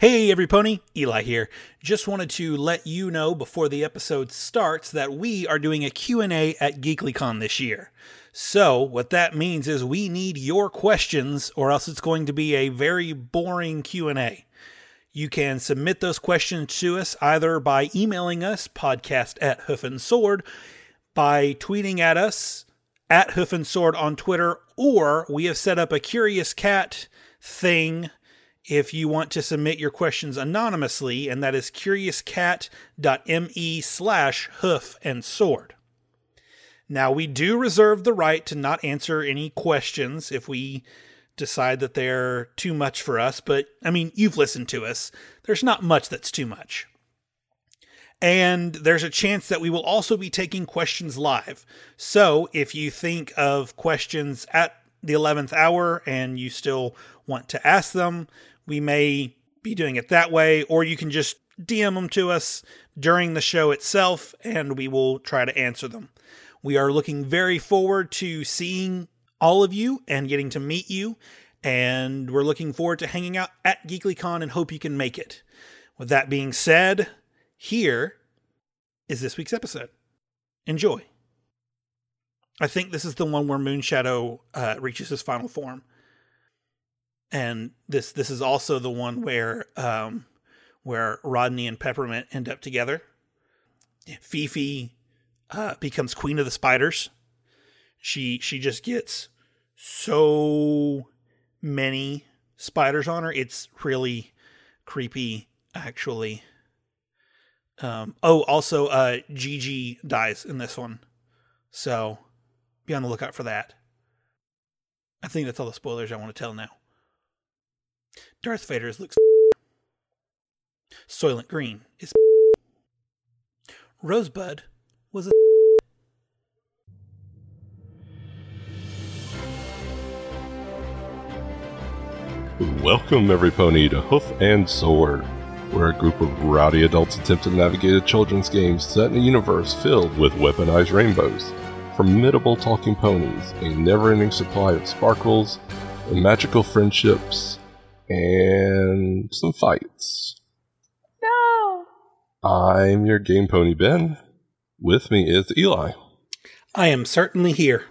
Hey every pony, Eli here. Just wanted to let you know before the episode starts that we are doing a Q&A at GeeklyCon this year. So, what that means is we need your questions or else it's going to be a very boring Q&A. You can submit those questions to us either by emailing us podcast at hoof and sword, by tweeting at us at hoof and sword on Twitter, or we have set up a curious cat thing if you want to submit your questions anonymously, and that is curiouscat.me slash hoof and sword. Now, we do reserve the right to not answer any questions if we decide that they're too much for us, but I mean, you've listened to us. There's not much that's too much. And there's a chance that we will also be taking questions live. So if you think of questions at the 11th hour and you still want to ask them, we may be doing it that way, or you can just DM them to us during the show itself and we will try to answer them. We are looking very forward to seeing all of you and getting to meet you, and we're looking forward to hanging out at GeeklyCon and hope you can make it. With that being said, here is this week's episode. Enjoy. I think this is the one where Moonshadow uh, reaches his final form and this this is also the one where um, where Rodney and Peppermint end up together. Fifi uh, becomes queen of the spiders. She she just gets so many spiders on her. It's really creepy, actually. Um, oh, also, uh, Gigi dies in this one, so be on the lookout for that. I think that's all the spoilers I want to tell now. Darth Vader's looks. Soylent Green is. Rosebud was a. Welcome, every pony, to Hoof and Sword. We're a group of rowdy adults attempt to navigate a children's game set in a universe filled with weaponized rainbows, formidable talking ponies, a never ending supply of sparkles, and magical friendships, and some fights. No! I'm your game pony, Ben. With me is Eli. I am certainly here.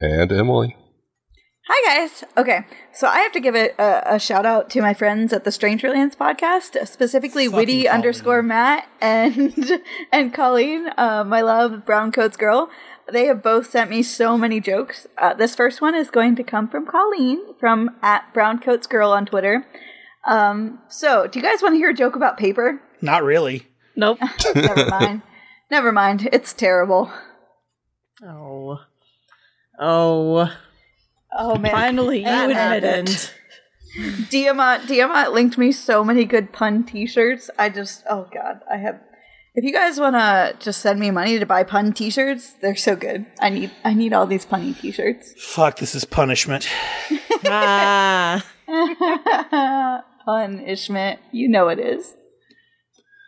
And Emily. Hi guys. Okay, so I have to give it a, a shout out to my friends at the Strangerlands podcast, specifically Fucking Witty Colleen. underscore Matt and and Colleen, uh, my love brown coats girl. They have both sent me so many jokes. Uh, this first one is going to come from Colleen from at brown coats girl on Twitter. Um, so, do you guys want to hear a joke about paper? Not really. Nope. Never mind. Never mind. It's terrible. Oh. Oh. Oh man. Finally, you That admit happened. it. Diamant Diamant linked me so many good pun t-shirts. I just oh god, I have if you guys want to just send me money to buy pun t-shirts, they're so good. I need I need all these punny t-shirts. Fuck, this is punishment. Ah. Punishment. You know it is.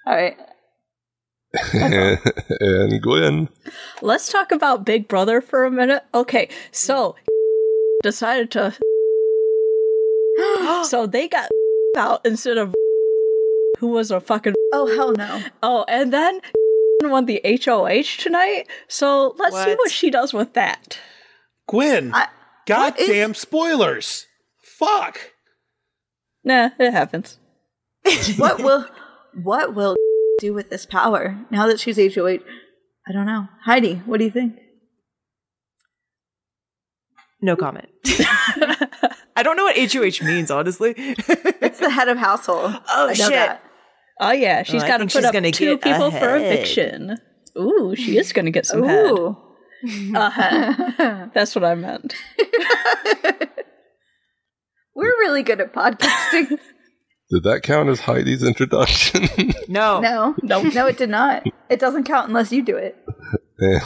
All right. and Gwen. Let's talk about Big Brother for a minute. Okay, so decided to. so they got out instead of who was a fucking. Oh hell no. Oh, and then won the HOH tonight. So let's see What? what she does with that. Gwen, I- goddamn spoilers. Fuck. Nah, it happens. What will what will do with this power now that she's HOH? I don't know. Heidi, what do you think? No comment. I don't know what HOH means, honestly. It's the head of household. Oh, I know shit. that. Oh yeah, she's I got to put she's up gonna two get people for eviction. Ooh, she is gonna get some head. Ooh. Uh-huh. That's what I meant. We're really good at podcasting. Did that count as Heidi's introduction? No. No, no, no, it did not. It doesn't count unless you do it.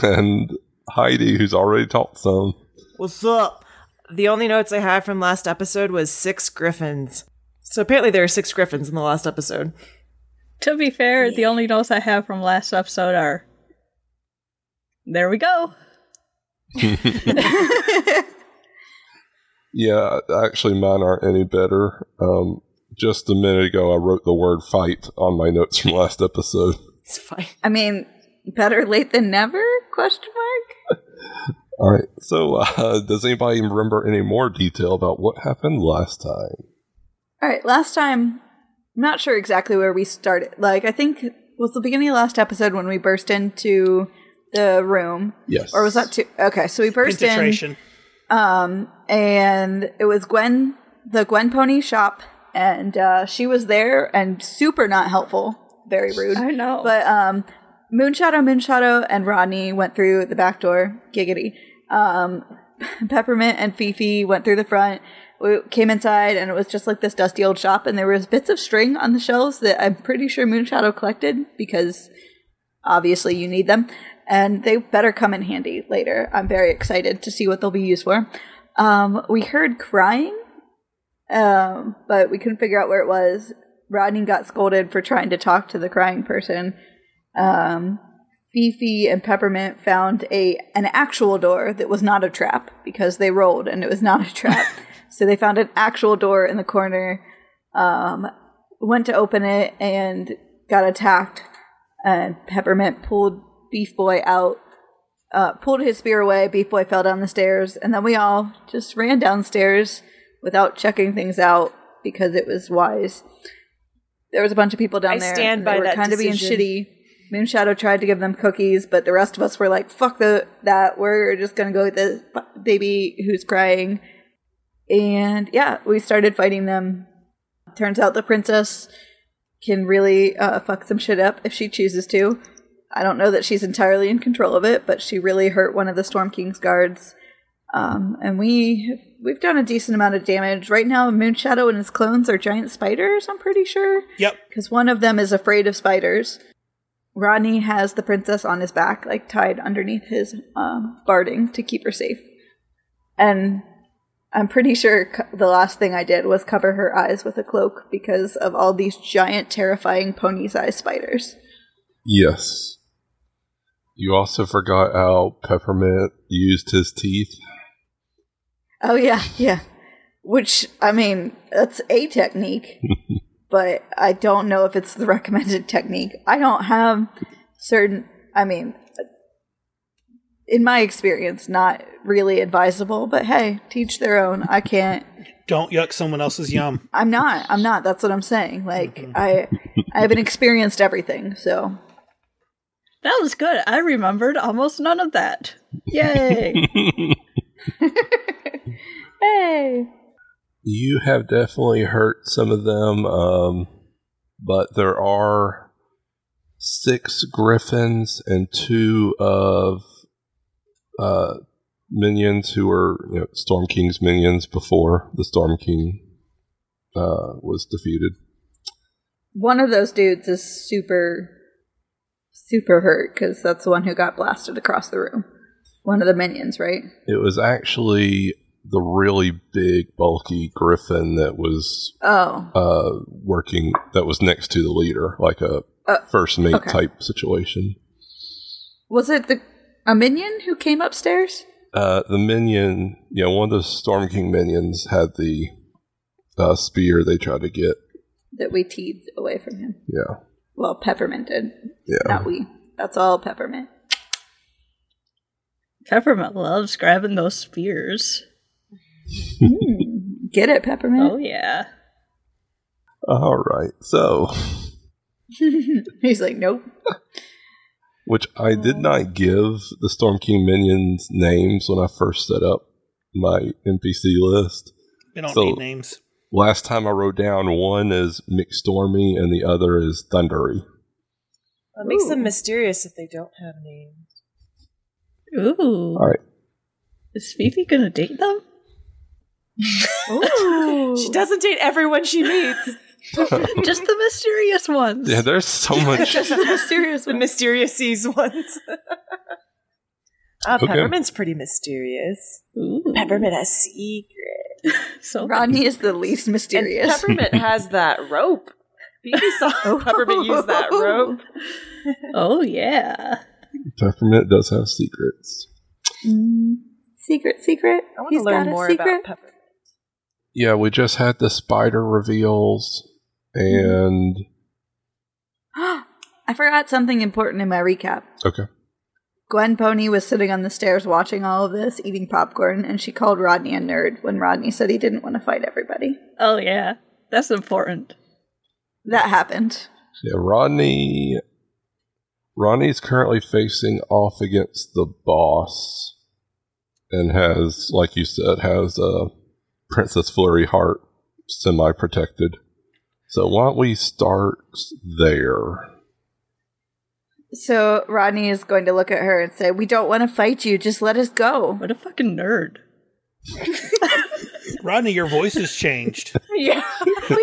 and Heidi, who's already talked some. What's up? The only notes I had from last episode was six griffins. So apparently there are six griffins in the last episode. To be fair, the only notes I have from last episode are there we go. Yeah, actually, mine aren't any better. Um, just a minute ago, I wrote the word fight on my notes from last episode. It's fine. I mean, better late than never? Question mark. All right. So, uh, does anybody remember any more detail about what happened last time? All right, last time, I'm not sure exactly where we started. Like, I think it was the beginning of last episode when we burst into the room, Yes. or was that too? Okay, so we burst in. Penetration. Um, and it was Gwen, the Gwen Pony shop, and uh, she was there and super not helpful, very rude. I know. But um, Moonshadow, Moonshadow, and Rodney went through the back door. Giggity. Um, Peppermint and Fifi went through the front. We came inside, and it was just like this dusty old shop, and there was bits of string on the shelves that I'm pretty sure Moonshadow collected because obviously you need them. And they better come in handy later. I'm very excited to see what they'll be used for. Um, we heard crying um, but we couldn't figure out where it was. Rodney got scolded for trying to talk to the crying person. Um, fifi and peppermint found a an actual door that was not a trap because they rolled and it was not a trap so they found an actual door in the corner um, went to open it and got attacked and Peppermint pulled Beef Boy out, uh, pulled his spear away. Beef Boy fell down the stairs, and then we all just ran downstairs without checking things out because it was wise. There was a bunch of people down I there. stand by they were that kind of being decision. shitty. Moonshadow tried to give them cookies, but the rest of us were like, "Fuck the that. We're just gonna go with the baby who's crying." And yeah, we started fighting them. Turns out the princess can really uh, fuck some shit up if she chooses to. I don't know that she's entirely in control of it, but she really hurt one of the Storm King's guards. Um, and we we've done a decent amount of damage right now. Moonshadow and his clones are giant spiders. I'm pretty sure Yep. because one of them is afraid of spiders. Rodney has the princess on his back, like tied underneath his um, barding to keep her safe. And I'm pretty sure co- the last thing I did was cover her eyes with a cloak because of all these giant, terrifying pony-sized spiders. Yes. You also forgot how Peppermint used his teeth. Oh yeah, yeah. Which I mean, that's a technique, but I don't know if it's the recommended technique. I don't have certain. I mean, in my experience, not really advisable. But hey, teach their own. I can't. Don't yuck someone else's yum. I'm not. I'm not. That's what I'm saying. Like I, I haven't experienced everything. So that was good. I remembered almost none of that. Yay! hey, You have definitely hurt some of them, um, but there are six griffins and two of uh, minions who were you know, Storm King's minions before the Storm King uh, was defeated. one of those dudes is super, super hurt because that's the one who got blasted across the room. One of the minions, right? It was actually the really big, bulky griffin that was Oh, uh, working, that was next to the leader, like a Uh, first mate okay. type situation. was it the a minion who came upstairs? Uh, the minion, you know, one of the Storm King minions had the uh, spear they tried to get. that we teed away from him. Yeah, Well, Peppermint did, yeah. not we. That's all Peppermint. Peppermint loves grabbing those spears. Get it, Peppermint? Oh yeah. All right. So, He's like, nope. Which I did not give the Storm King minions names when I first set up my NPC list. We don't So- need names. Last time I wrote down one is McStormy and the other is Thundery. It makes them mysterious if they don't have names. Ooh. All right. Is Fifi gonna date them? Ooh. She doesn't date everyone she meets. Just the mysterious ones. Yeah, there's so much. Just the mysterious the one. mysterious seas ones. uh, Okay. Peppermint's pretty mysterious. Ooh. Peppermint has secrets. So Rodney is the least mysterious. And Peppermint has that rope. Phoebe saw Peppermint use that rope. Oh yeah. Peppermint does have secrets. Mm, secret, secret. I want to learn got a more secret. about Peppermint. yeah, we just had the spider reveals, Mm-hmm. and I forgot something important in my recap. okay, Gwen Pony was sitting on the stairs watching all of this, eating popcorn, and she called Rodney a nerd when Rodney said he didn't want to fight everybody. Oh yeah, that's important. That happened. yeah, Rodney. Ronnie's currently facing off against the boss, and has, like you said, has a Princess Flurry heart semi-protected. So why don't we start there? So Rodney is going to look at her and say, "We don't want to fight you. Just let us go." What a fucking nerd. Rodney, your voice has changed. Yeah.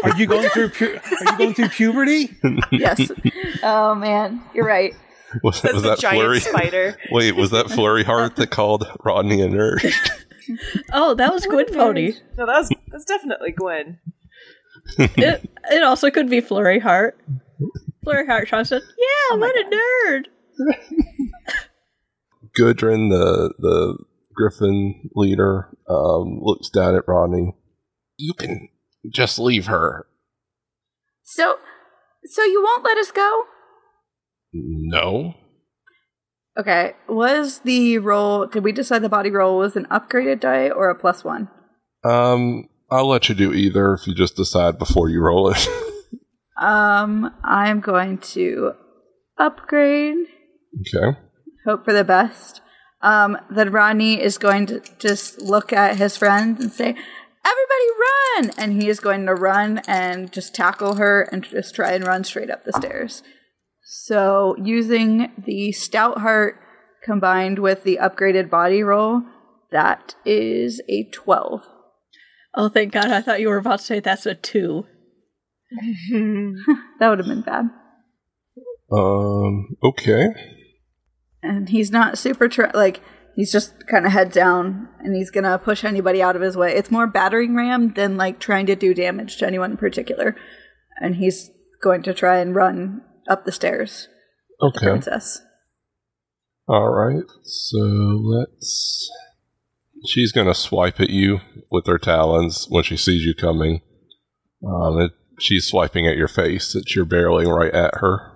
Are you going through? Pu- are you going through puberty? yes. Oh man, you're right. Was, was the that giant Flurry? spider. Wait, was that Flurry Heart that called Rodney a nerd? Oh, that was Gwen oh, Pony. No, that was that's definitely Gwen. It, it also could be Flurry Heart. Flurry Heart Sean said, Yeah, what a nerd. Gudrun, the the Griffin leader, um, looks down at Rodney. You can just leave her. So, so you won't let us go? No. Okay. Was the roll? Did we decide the body roll was an upgraded die or a plus one? Um, I'll let you do either if you just decide before you roll it. Um, I'm going to upgrade. okay. Hope for the best. Um, then Ronnie is going to just look at his friends and say, "Everybody run!" And he is going to run and just tackle her and just try and run straight up the stairs. So, using the stout heart combined with the upgraded body roll, that is a twelve. Oh, thank God. I thought you were about to say that's a two. That would have been bad. Um. Okay. and he's not super tra- like he's just kind of head down and he's gonna push anybody out of his way it's more battering ram than like trying to do damage to anyone in particular and he's going to try and run up the stairs with the Okay. princess All right. So let's. She's gonna swipe at you with her talons when she sees you coming. Um, it, she's swiping at your face that you're barreling right at her.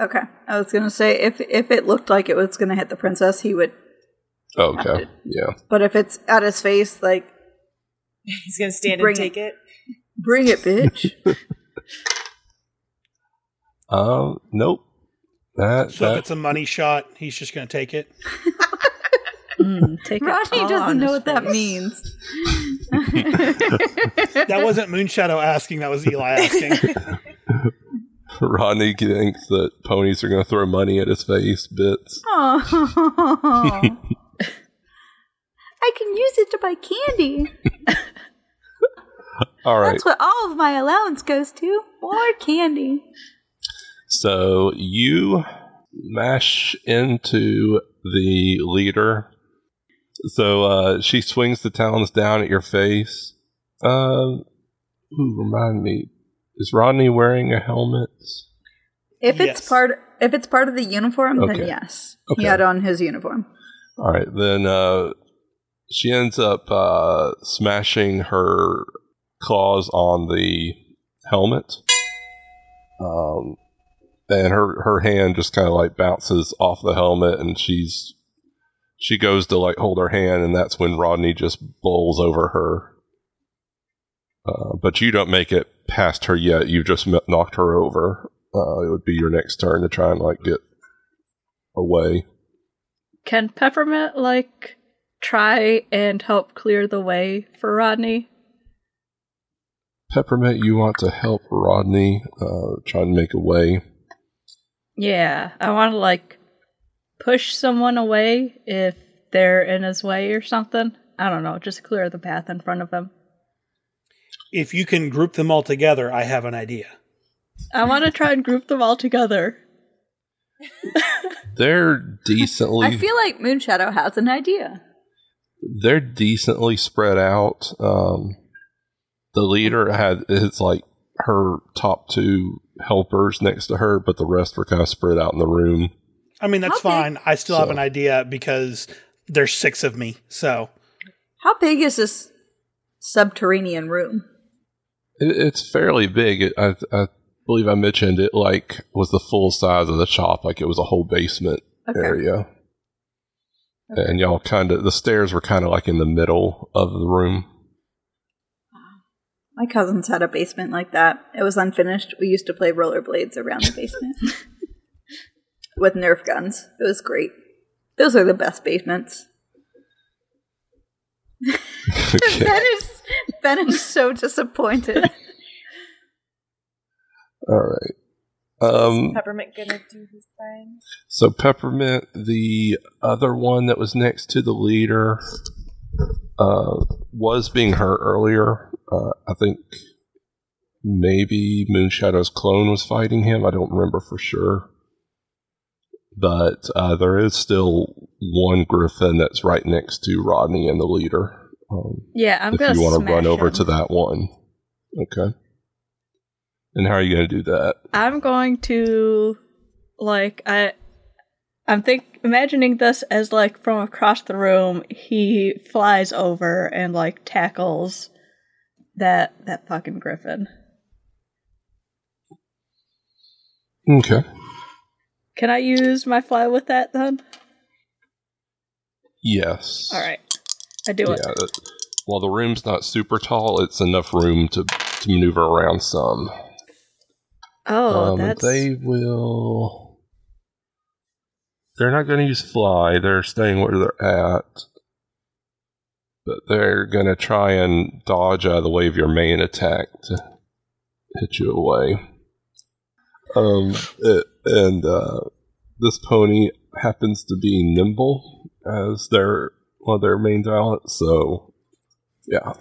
okay i was gonna say if if it looked like it was gonna hit the princess he would Okay. Yeah. but if it's at his face like He's gonna stand Bring and take it. bring it bitch Um. Nope. That. So if it's a money shot, he's just going to take it. Mm, take it rodney doesn't know his what that means That wasn't Moonshadow asking. That was Eli asking. Rodney thinks that ponies are gonna throw money at his face. Bits. Oh. I can use it to buy candy. All right. That's what all of my allowance goes to. More candy. So you mash into the leader. So uh, she swings the talons down at your face. Uh, ooh, remind me, is Rodney wearing a helmet? If Yes. it's part if it's part of the uniform, then yes. Okay. He had on his uniform. All right, then uh, she ends up uh, smashing her claws on the helmet. Um, and her, her hand just kind of like bounces off the helmet, and she's she goes to like hold her hand, and that's when Rodney just bowls over her. Uh, but you don't make it past her yet. You've just m- knocked her over. Uh, it would be your next turn to try and like get away. Can Peppermint, like, try and help clear the way for Rodney? Peppermint, you want to help Rodney uh, try and make a way. Yeah, I want to, like, push someone away if they're in his way or something. I don't know, just clear the path in front of them. If you can group them all together, I have an idea. I want to try and group them all together. They're decently I feel like Moonshadow has an idea. they're decently spread out. Um, the leader had it's like her top two helpers next to her, but the rest were kind of spread out in the room. I mean, that's How big- fine. I still have an idea because there's six of me. So How big is this subterranean room. It, it's fairly big. I, I believe I mentioned it like was the full size of the shop, like it was a whole basement Okay. area. And y'all kind of the stairs were kind of like in the middle of the room. My cousins had a basement like that. It was unfinished. We used to play rollerblades around the basement with Nerf guns. It was great. Those are the best basements. okay. Ben is Ben is so disappointed. All right. Um, Peppermint gonna do his thing. So Peppermint, the other one that was next to the leader, uh, was being hurt earlier. Uh, I think maybe Moonshadow's clone was fighting him. I don't remember for sure. But uh, there is still one Griffin that's right next to Rodney and the leader. Um, Yeah, I'm if gonna you want to run smash over him. to that one, okay. And how are you going to do that? I'm going to like I I'm think imagining this as like from across the room he flies over and like tackles that that fucking griffin. Okay. Can I use my fly with that then? Yes. All right. I do Yeah. it. that- While the room's not super tall, it's enough room to, to maneuver around some. Oh, um, that's They will. They're not going to use fly. They're staying where they're at. But they're going to try and dodge out of the way of your main attack to hit you away. Um, it, and uh, this pony happens to be nimble as their one of their main talents. So, yeah.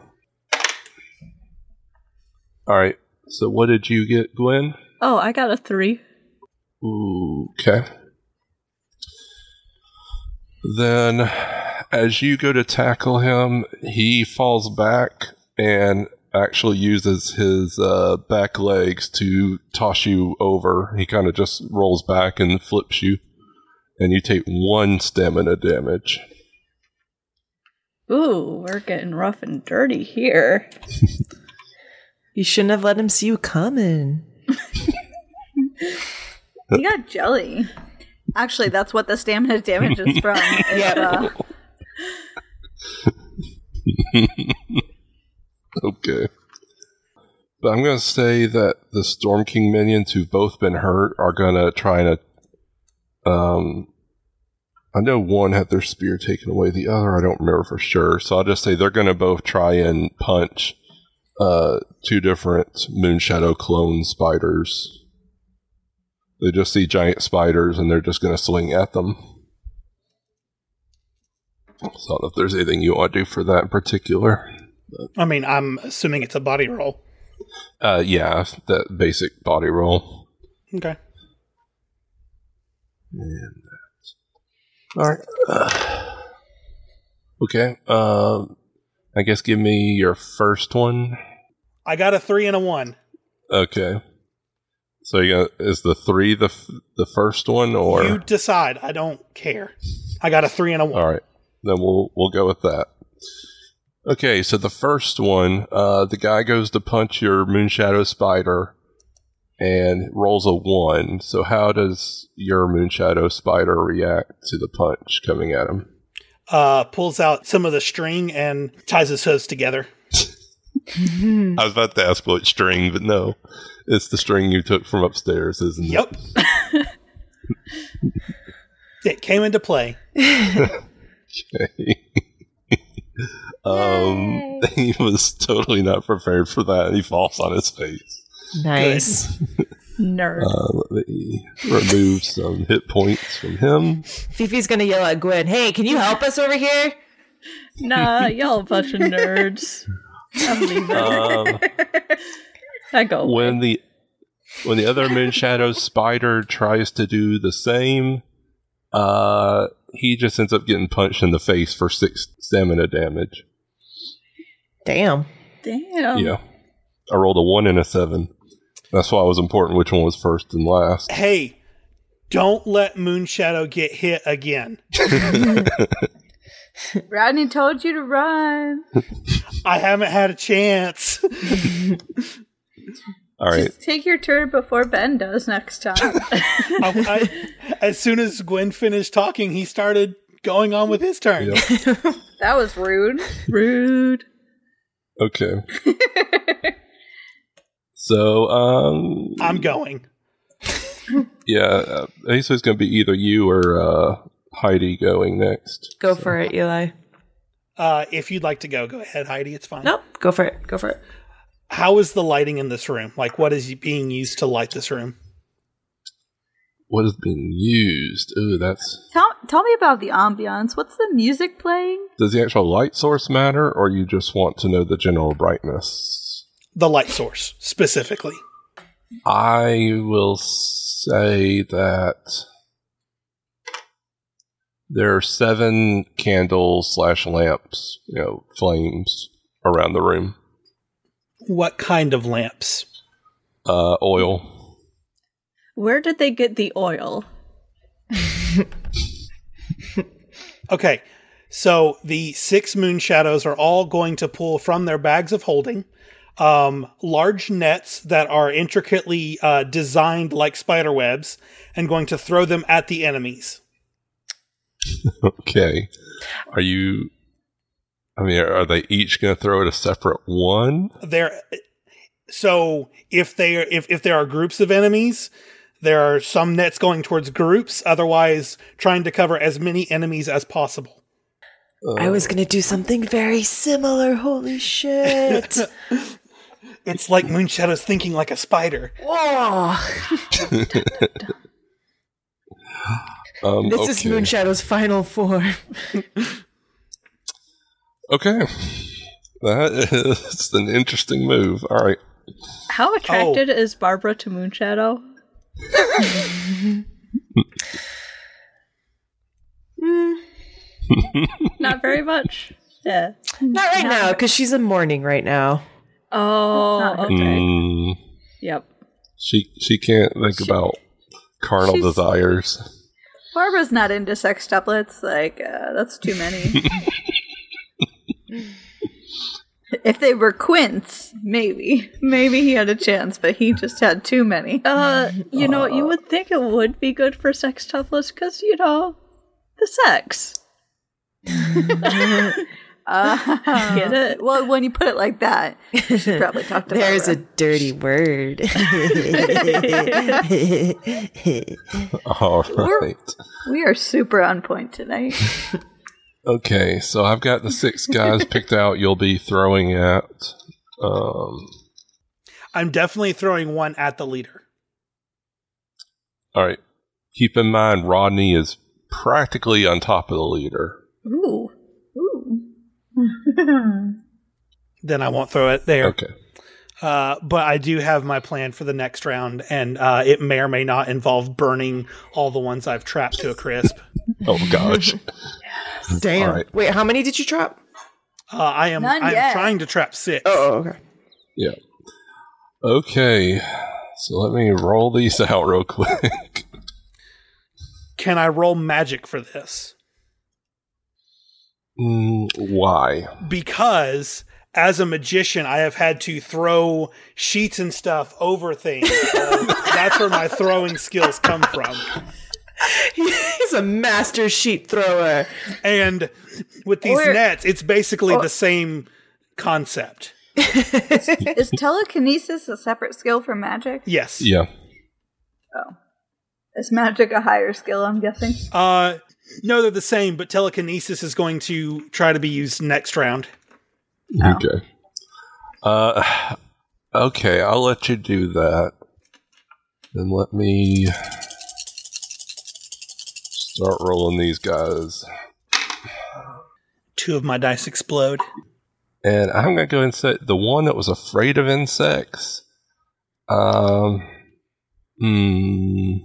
All right. So, what did you get, Gwen? Oh, I got a 3. Ooh, Okay. Then, as you go to tackle him, he falls back and actually uses his uh, back legs to toss you over. He kind of just rolls back and flips you, and you take one stamina damage. Ooh, we're getting rough and dirty here. You shouldn't have let him see you coming. He got jelly. Actually, that's what the stamina damage is from. is, Yeah. uh, Okay. But I'm going to say that the Storm King minions who've both been hurt are going to try and. Um, I know one had their spear taken away, the other I don't remember for sure. So I'll just say they're going to both try and punch uh, two different Moonshadow clone spiders. They just see giant spiders and they're just going to swing at them. So I don't know if there's anything you want to do for that in particular. I mean, I'm assuming it's a body roll. Uh, yeah, that basic body roll. Okay. And that. All right. okay. Um, I guess give me your first one. I got a three and a one. Okay. So you got is the three the f- the first one or You decide. I don't care. I got a three and a one. all right? Then we'll we'll go with that. Okay, so the first one, uh, the guy goes to punch your Moonshadow Spider and rolls a one. So how does your Moonshadow Spider react to the punch coming at him? Uh, pulls out some of the string and ties his hooves together. I was about to ask what string, but no. It's the string you took from upstairs, isn't Yep. it came into play. Okay. um, he was totally not prepared for that, and he falls on his face. Nice. Nerd. Uh, let me remove some hit points from him. Fifi's gonna yell at Gwen, "Hey, can you help us over here?" nah, y'all a bunch of nerds. I'm leaving. Um, I go. away. when the when the other Moonshadow Spider tries to do the same, uh, he just ends up getting punched in the face for six stamina damage. Damn. Damn. Yeah. I rolled a one and a seven. That's why it was important which one was first and last. Hey, don't let Moonshadow get hit again. Rodney told you to run. I haven't had a chance. All right. Just take your turn before Ben does next time. I- I- as soon as Gwen finished talking, he started going on with his turn. Yep. that was rude. Rude. Okay. so, um, I'm going. yeah, uh, I think it's going to be either you or uh, Heidi going next. Go for it, Eli. Uh, if you'd like to go, go ahead, Heidi. It's fine. Nope. Go for it. Go for it. How is the lighting in this room? Like, what is being used to light this room? What is being used? Ooh, that's. Tell, tell me about the ambiance. What's the music playing? Does the actual light source matter, or you just want to know the general brightness? The light source, specifically. I will say that there are seven candles slash lamps, you know, flames around the room. What kind of lamps? Uh, oil. Where did they get the oil? Okay, so the six moon shadows are all going to pull from their bags of holding um, large nets that are intricately uh, designed like spider webs and going to throw them at the enemies. Okay. Are you? I mean, are they each going to throw it a separate one? There, so if they are, if if there are groups of enemies, there are some nets going towards groups. Otherwise, trying to cover as many enemies as possible. I was gonna do something very similar. Holy shit! It's like Moonshadow's thinking like a spider. Whoa! Um, This is okay. Moonshadow's final form. Okay. That is an interesting move. All right. How attracted is Barbara to Moonshadow? Not very much. Yeah. Not right now, because she's in mourning right now. Oh, okay. Mm, Yep. she she can't think about carnal desires. Barbara's not into sex doublets. Like, uh, that's too many. if they were quints, maybe. Maybe he had a chance, but he just had too many. Uh, you know, you would think it would be good for sex sextuplets because, you know, the sex. Uh, Get it? Well, when you put it like that, you should probably talk to There's a dirty word. All right. We are super on point tonight. Okay, so I've got the six guys picked out. You'll be throwing at. Um, I'm definitely throwing one at the leader. all right. Keep in mind, Rodney is practically on top of the leader. Ooh. Ooh. Then I won't throw it there. Okay. Uh, but I do have my plan for the next round, and uh, it may or may not involve burning all the ones I've trapped to a crisp. Oh gosh. Damn. All right. Wait, how many did you trap? Uh, I am None I'm yet. trying to trap six. Oh, okay. Yeah. Okay. So let me roll these out real quick. Can I roll magic for this? Mm, why? Because as a magician, I have had to throw sheets and stuff over things. So that's where my throwing skills come from. He's a master sheet thrower. And with these Or- nets, it's basically the same concept. Is telekinesis a separate skill from magic? Yes. Yeah. Oh. Is magic a higher skill, I'm guessing? Uh, no, they're the same, but telekinesis is going to try to be used next round. Okay. Uh, okay, I'll let you do that. Then let me start rolling these guys. Two of my dice explode. And I'm gonna go and say the one that was afraid of insects. Um, hmm.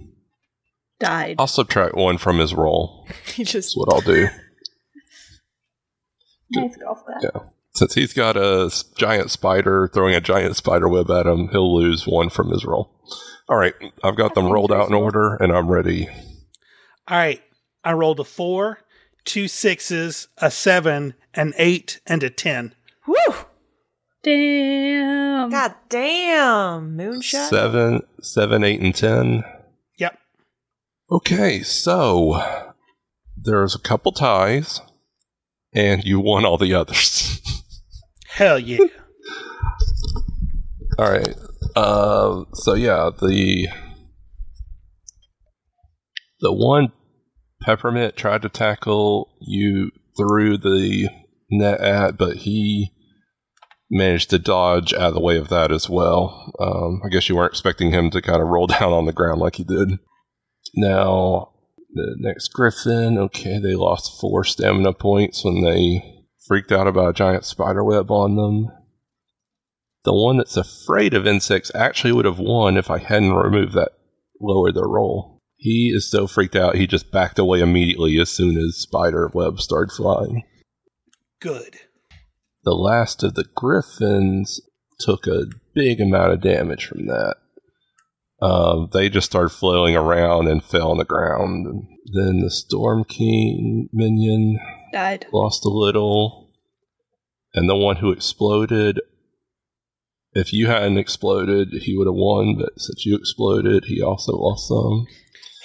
Died. I'll subtract one from his roll. He just That's what I'll do. Nice golf clap. Yeah. Since he's got a giant spider throwing a giant spider web at him, he'll lose one from his roll. All right, I've got them rolled out in order, and I'm ready. All right. I rolled a four, two sixes, a seven, an eight, and a ten. Woo! Damn. God damn. Moonshot. Seven, seven, eight, and ten. Yep. Okay, so there's a couple ties, and you won all the others. Hell yeah. all right. Uh, so yeah, the the one peppermint tried to tackle you through the net at, but he managed to dodge out of the way of that as well. Um, I guess you weren't expecting him to kind of roll down on the ground like he did. Now, the next Griffin, okay, they lost four stamina points when they freaked out about a giant spider web on them. The one that's afraid of insects actually would have won if I hadn't removed that, lower their roll. He is so freaked out, he just backed away immediately as soon as spider webs started flying. Good. The last of the griffins took a big amount of damage from that. Uh, they just started flailing around and fell on the ground. And then the Storm King minion Died. lost a little. And the one who exploded, if you hadn't exploded, he would have won, but since you exploded, he also lost some.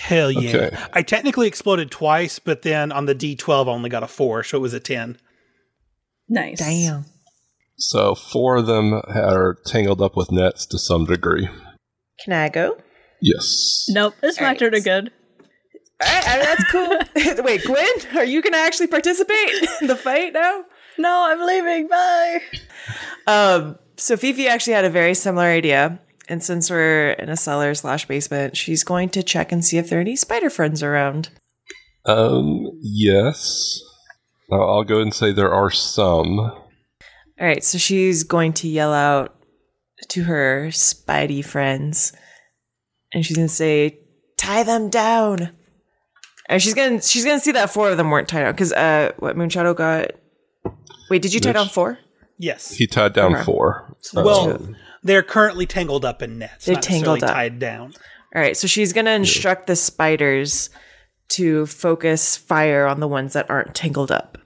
Hell yeah. Okay. I technically exploded twice, but then on the D12 I only got a four, so it was a 10. Nice. Damn. So four of them are tangled up with nets to some degree. Can I go? Yes. Nope, it's my Alright. turn again. All right, I mean, that's cool. Wait, Gwen, are you gonna actually participate in the fight now? No, I'm leaving. Bye. Um, so Fifi actually had a very similar idea, and since we're in a cellar slash basement, she's going to check and see if there are any spider friends around. Um, yes. I'll go and say there are some. All right, so she's going to yell out to her Spidey friends, and she's gonna say, "Tie them down." And she's gonna she's gonna see that four of them weren't tied down because uh, what Moonshadow got? Wait, did you tie Mitch. down four? Yes. He tied down Okay. four. So well, two. They're currently tangled up in nets. They're not tangled up. tied down. All right, so she's gonna instruct the spiders to focus fire on the ones that aren't tangled up.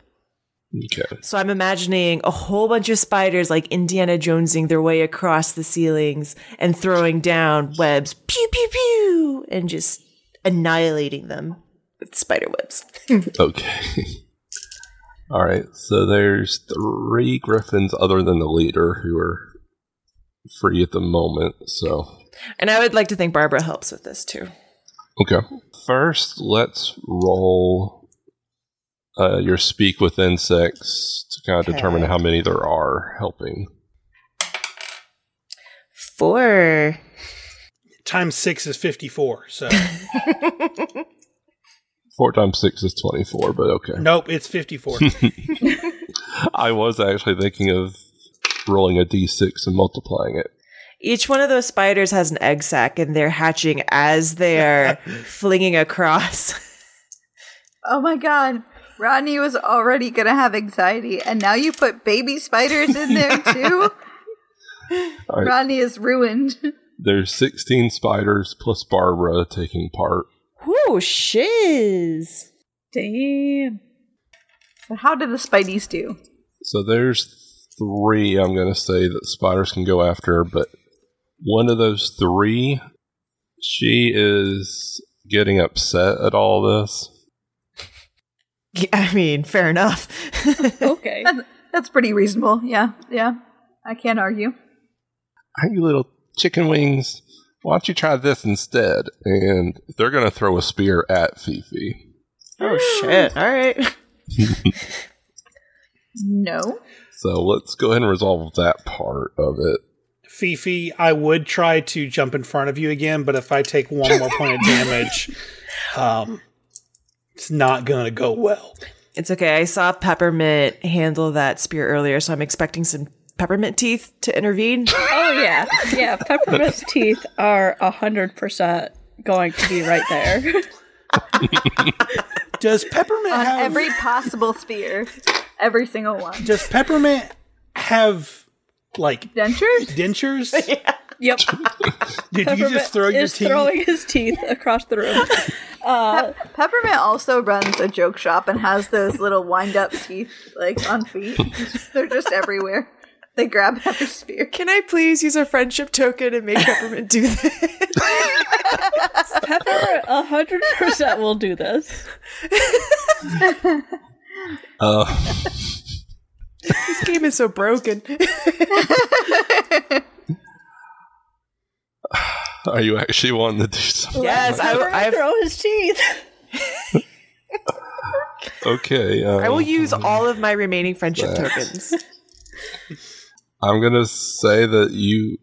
Okay. So I'm imagining a whole bunch of spiders like Indiana Jonesing their way across the ceilings and throwing down webs, pew pew pew, and just annihilating them with spider webs. Okay. All right. So there's three griffins other than the leader who are free at the moment. So And I would like to think Barbara helps with this too. okay. First, let's roll uh, your speak with insects to kind of determine how many there are helping. Four. Times six is 54. So, Four times six is twenty-four, but okay. nope, it's 54. I was actually thinking of rolling a d6 and multiplying it. Each one of those spiders has an egg sac and they're hatching as they're flinging across. Oh my god. Rodney was already gonna have anxiety, and now you put baby spiders in there too? All right. Rodney is ruined. There's 16 spiders plus Barbara taking part. Whoo, shiz. Damn. So how did the Spideys do? So there's three I'm going to say that spiders can go after, but one of those three, she is getting upset at all this. I mean, fair enough. Okay. That's, that's pretty reasonable. Yeah, yeah. I can't argue. Hey, you little chicken wings, why don't you try this instead? And they're going to throw a spear at Fifi. oh, shit. All right. No. So let's go ahead and resolve that part of it. Fifi, I would try to jump in front of you again, but if I take one more point of damage, um, it's not going to go well. It's okay. I saw Peppermint handle that spear earlier, so I'm expecting some peppermint teeth to intervene. Oh yeah, yeah. Peppermint teeth are a hundred percent going to be right there. Does Peppermint On have every possible spear. Every single one. Does Peppermint have like Dentures? dentures? Yep. Did you just throw your is teeth? throwing his teeth across the room. Uh, Peppermint also runs a joke shop and has those little wind up teeth like on feet. They're just everywhere. They grab every spear. Can I please use a friendship token and make Peppermint do this? Pepper, a hundred percent will do this. Uh, this game is so broken. are you actually wanting to do something? Yes, I, Pepper I've, throw his teeth. Okay. Um, I will use all of my remaining friendship Yes. tokens. I'm gonna say that you,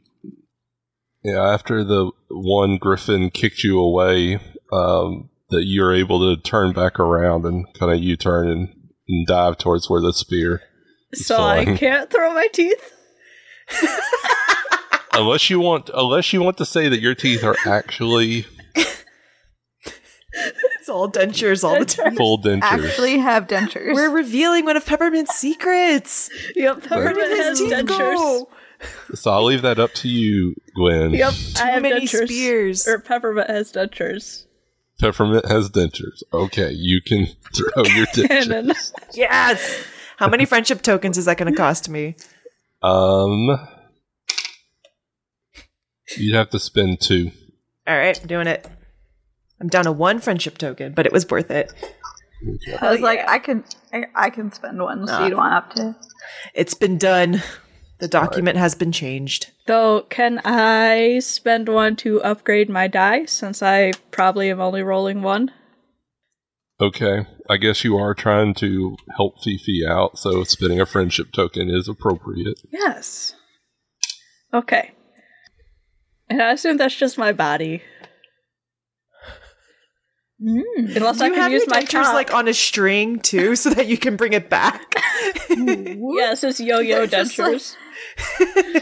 yeah, after the one griffin kicked you away, um, that you're able to turn back around and kind of U-turn and, and dive towards where the spear. is So I can't throw my teeth. unless you want, unless you want to say that your teeth are actually It's all dentures all the time. full dentures. Actually, have dentures. We're revealing one of Peppermint's secrets. Yep, Where Peppermint did has his teeth dentures. go? so I'll leave that up to you, Gwen. Yep, I have many dentures. spears. Or Peppermint has dentures. Peppermint has dentures. Okay, you can throw your dentures. Yes. How many friendship tokens is that going to cost me? Um, you'd have to spend two. All right, I'm doing it. I'm down to one friendship token, but it was worth it. I was like, I can, I, I can spend one, so you don't have to. It's been done. The document has been changed. Though, can I spend one to upgrade my die since I probably am only rolling one? Okay, I guess you are trying to help Fifi out, so spending a friendship token is appropriate. Yes. Okay. And I assume that's just my body. Hmm. Unless Do I you can have use my dentures cock. like on a string too, so that you can bring it back? Yes, it's yo-yo Just like- dentures.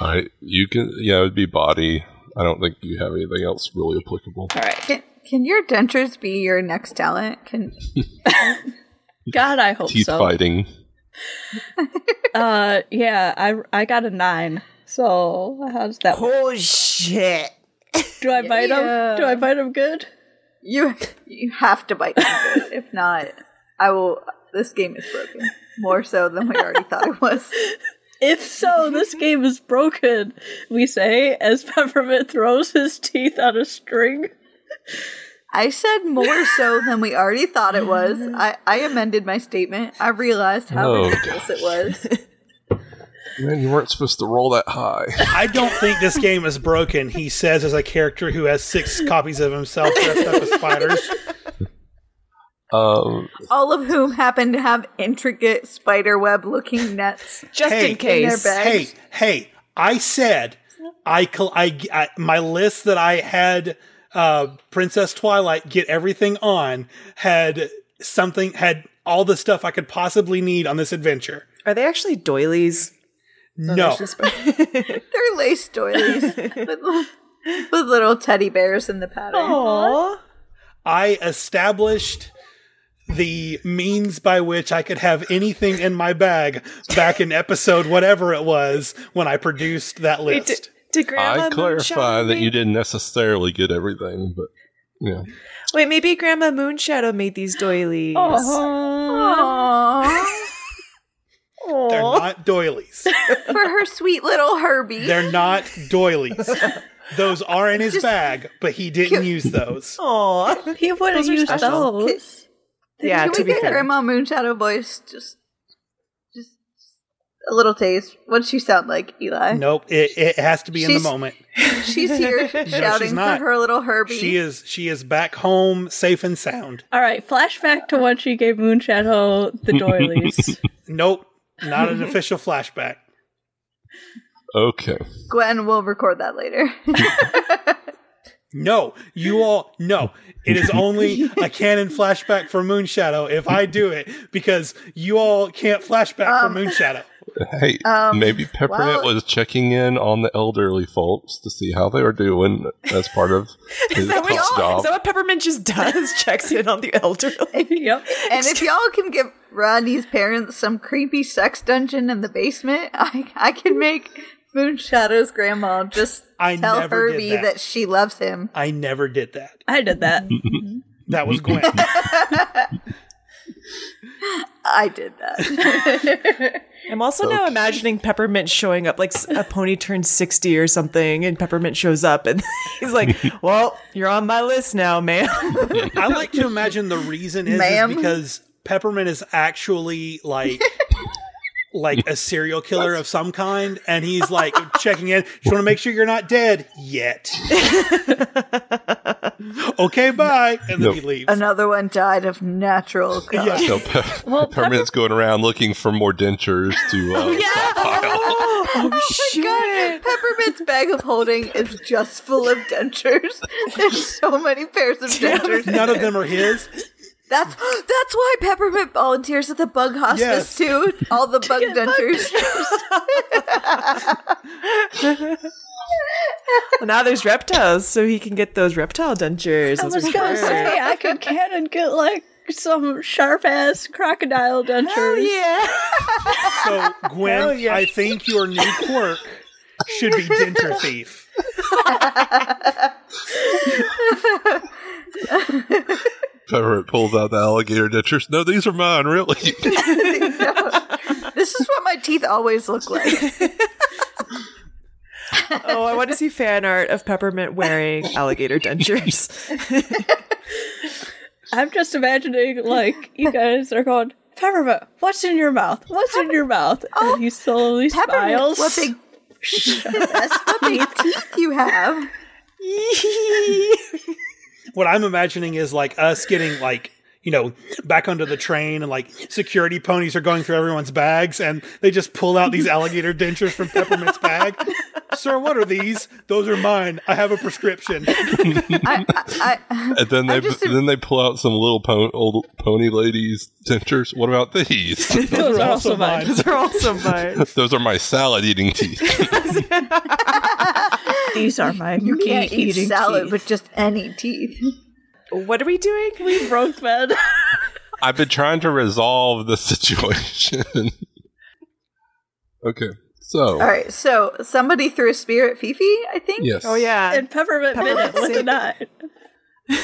All right, you can. Yeah, it would be body. I don't think you have anything else really applicable. All right. Can, can your dentures be your next talent? Can God, I hope Teeth so. fighting. Uh, yeah, I I got a nine. So how does that work? oh shit! Do I bite Yeah. him? Do I bite him good? you you have to bite them good. If not, I will. This game is broken more so than we already thought it was. If so, this game is broken. We say as Peppermint throws his teeth on a string. I said more so than we already thought it was. I, I amended my statement. I realized how Oh, ridiculous it was. Man, you weren't supposed to roll that high. I don't think this game is broken, he says as a character who has six copies of himself dressed up as spiders. Um, All of whom happen to have intricate spider web looking nets. Just Hey, in case. in their Hey, hey, I said I, col- I, I my list that I had uh, Princess Twilight get everything on had something had all the stuff I could possibly need on this adventure. Are they actually doilies? No, They're lace doilies with, with little teddy bears in the pattern. Aww. I established the means by which I could have anything in my bag back in episode whatever it was when I produced that Wait, did, list. did Grandma I clarify Moonshadow that you didn't necessarily get everything, but yeah. Wait, maybe Grandma Moonshadow made these doilies. Aww. They're not doilies. For her sweet little Herbie. They're not doilies. Those are in his Just- bag, but he didn't use those. Aw. He would have Those are used special. those. Yeah, Can to we be get fair. Grandma Moonshadow voice? Just, just a little taste. What'd she sound like, Eli? Nope, it, it has to be in the moment. She's here shouting for her little Herbie. She is she is back home, safe and sound. All right, flashback to when she gave Moonshadow the doilies. Nope, not an official flashback. Okay. Gwen will record that later. No, you all no. It is only a canon flashback for Moonshadow if I do it because you all can't flashback Um, for Moonshadow. Hey, Um, maybe Peppermint well- was checking in on the elderly folks to see how they were doing as part of his Is that, what, pop is that what Peppermint just does? Checks in on the elderly. yep. and if y'all can give Rodney's parents some creepy sex dungeon in the basement, I I can make Moonshadow's grandma just I tell never Herbie that. that. she loves him. I never did that. I did that. That was Gwen. I did that. I'm also now imagining Peppermint showing up, like a pony turns 60 or something, and Peppermint shows up, and he's like, Well, you're on my list now, man. I like to imagine the reason is, is because Peppermint is actually like like a serial killer of some kind, and he's like checking in. Just want to make sure you're not dead yet. okay, bye, and then he leaves. Another one died of natural causes. Yeah. So Pe- Peppermint's going around looking for more dentures to uh, stockpile. oh, shit. Peppermint's bag of holding is just full of dentures. There's so many pairs of dentures. None of them are his. That's that's why Peppermint volunteers at the bug hospice Yes. too. All the bug dentures. Well, now there's reptiles, so he can get those reptile dentures. I was gonna great. say I could can and get like some sharp ass crocodile dentures. Hell yeah. So, Gwen, Hell yeah. I think your new quirk should be Denter Thief. Peppermint pulls out the alligator dentures. No, these are mine, really. This is what my teeth always look like. Oh, I want to see fan art of Peppermint wearing alligator dentures. I'm just imagining like you guys are going, Peppermint, what's in your mouth? What's in your mouth? and oh, he slowly Peppermint, smiles. what big, what big teeth you have. What I'm imagining is like us getting like you know back under the train and like security ponies are going through everyone's bags and they just pull out these alligator dentures from Peppermint's bag. Sir, what are these? Those are mine. I have a prescription. I, I, I, and then they just- then they pull out some little pon- old pony ladies dentures. What about these? Those are also mine. Those are also mine. Those are my salad eating teeth. These are my you can't eat eating salad teeth. with just any teeth. What are we doing? we broke bed. I've been trying to resolve the situation. okay, so All right, so somebody threw a spear at Fifi, I think, yes, Oh, yeah. and Peppermint did it with a nine.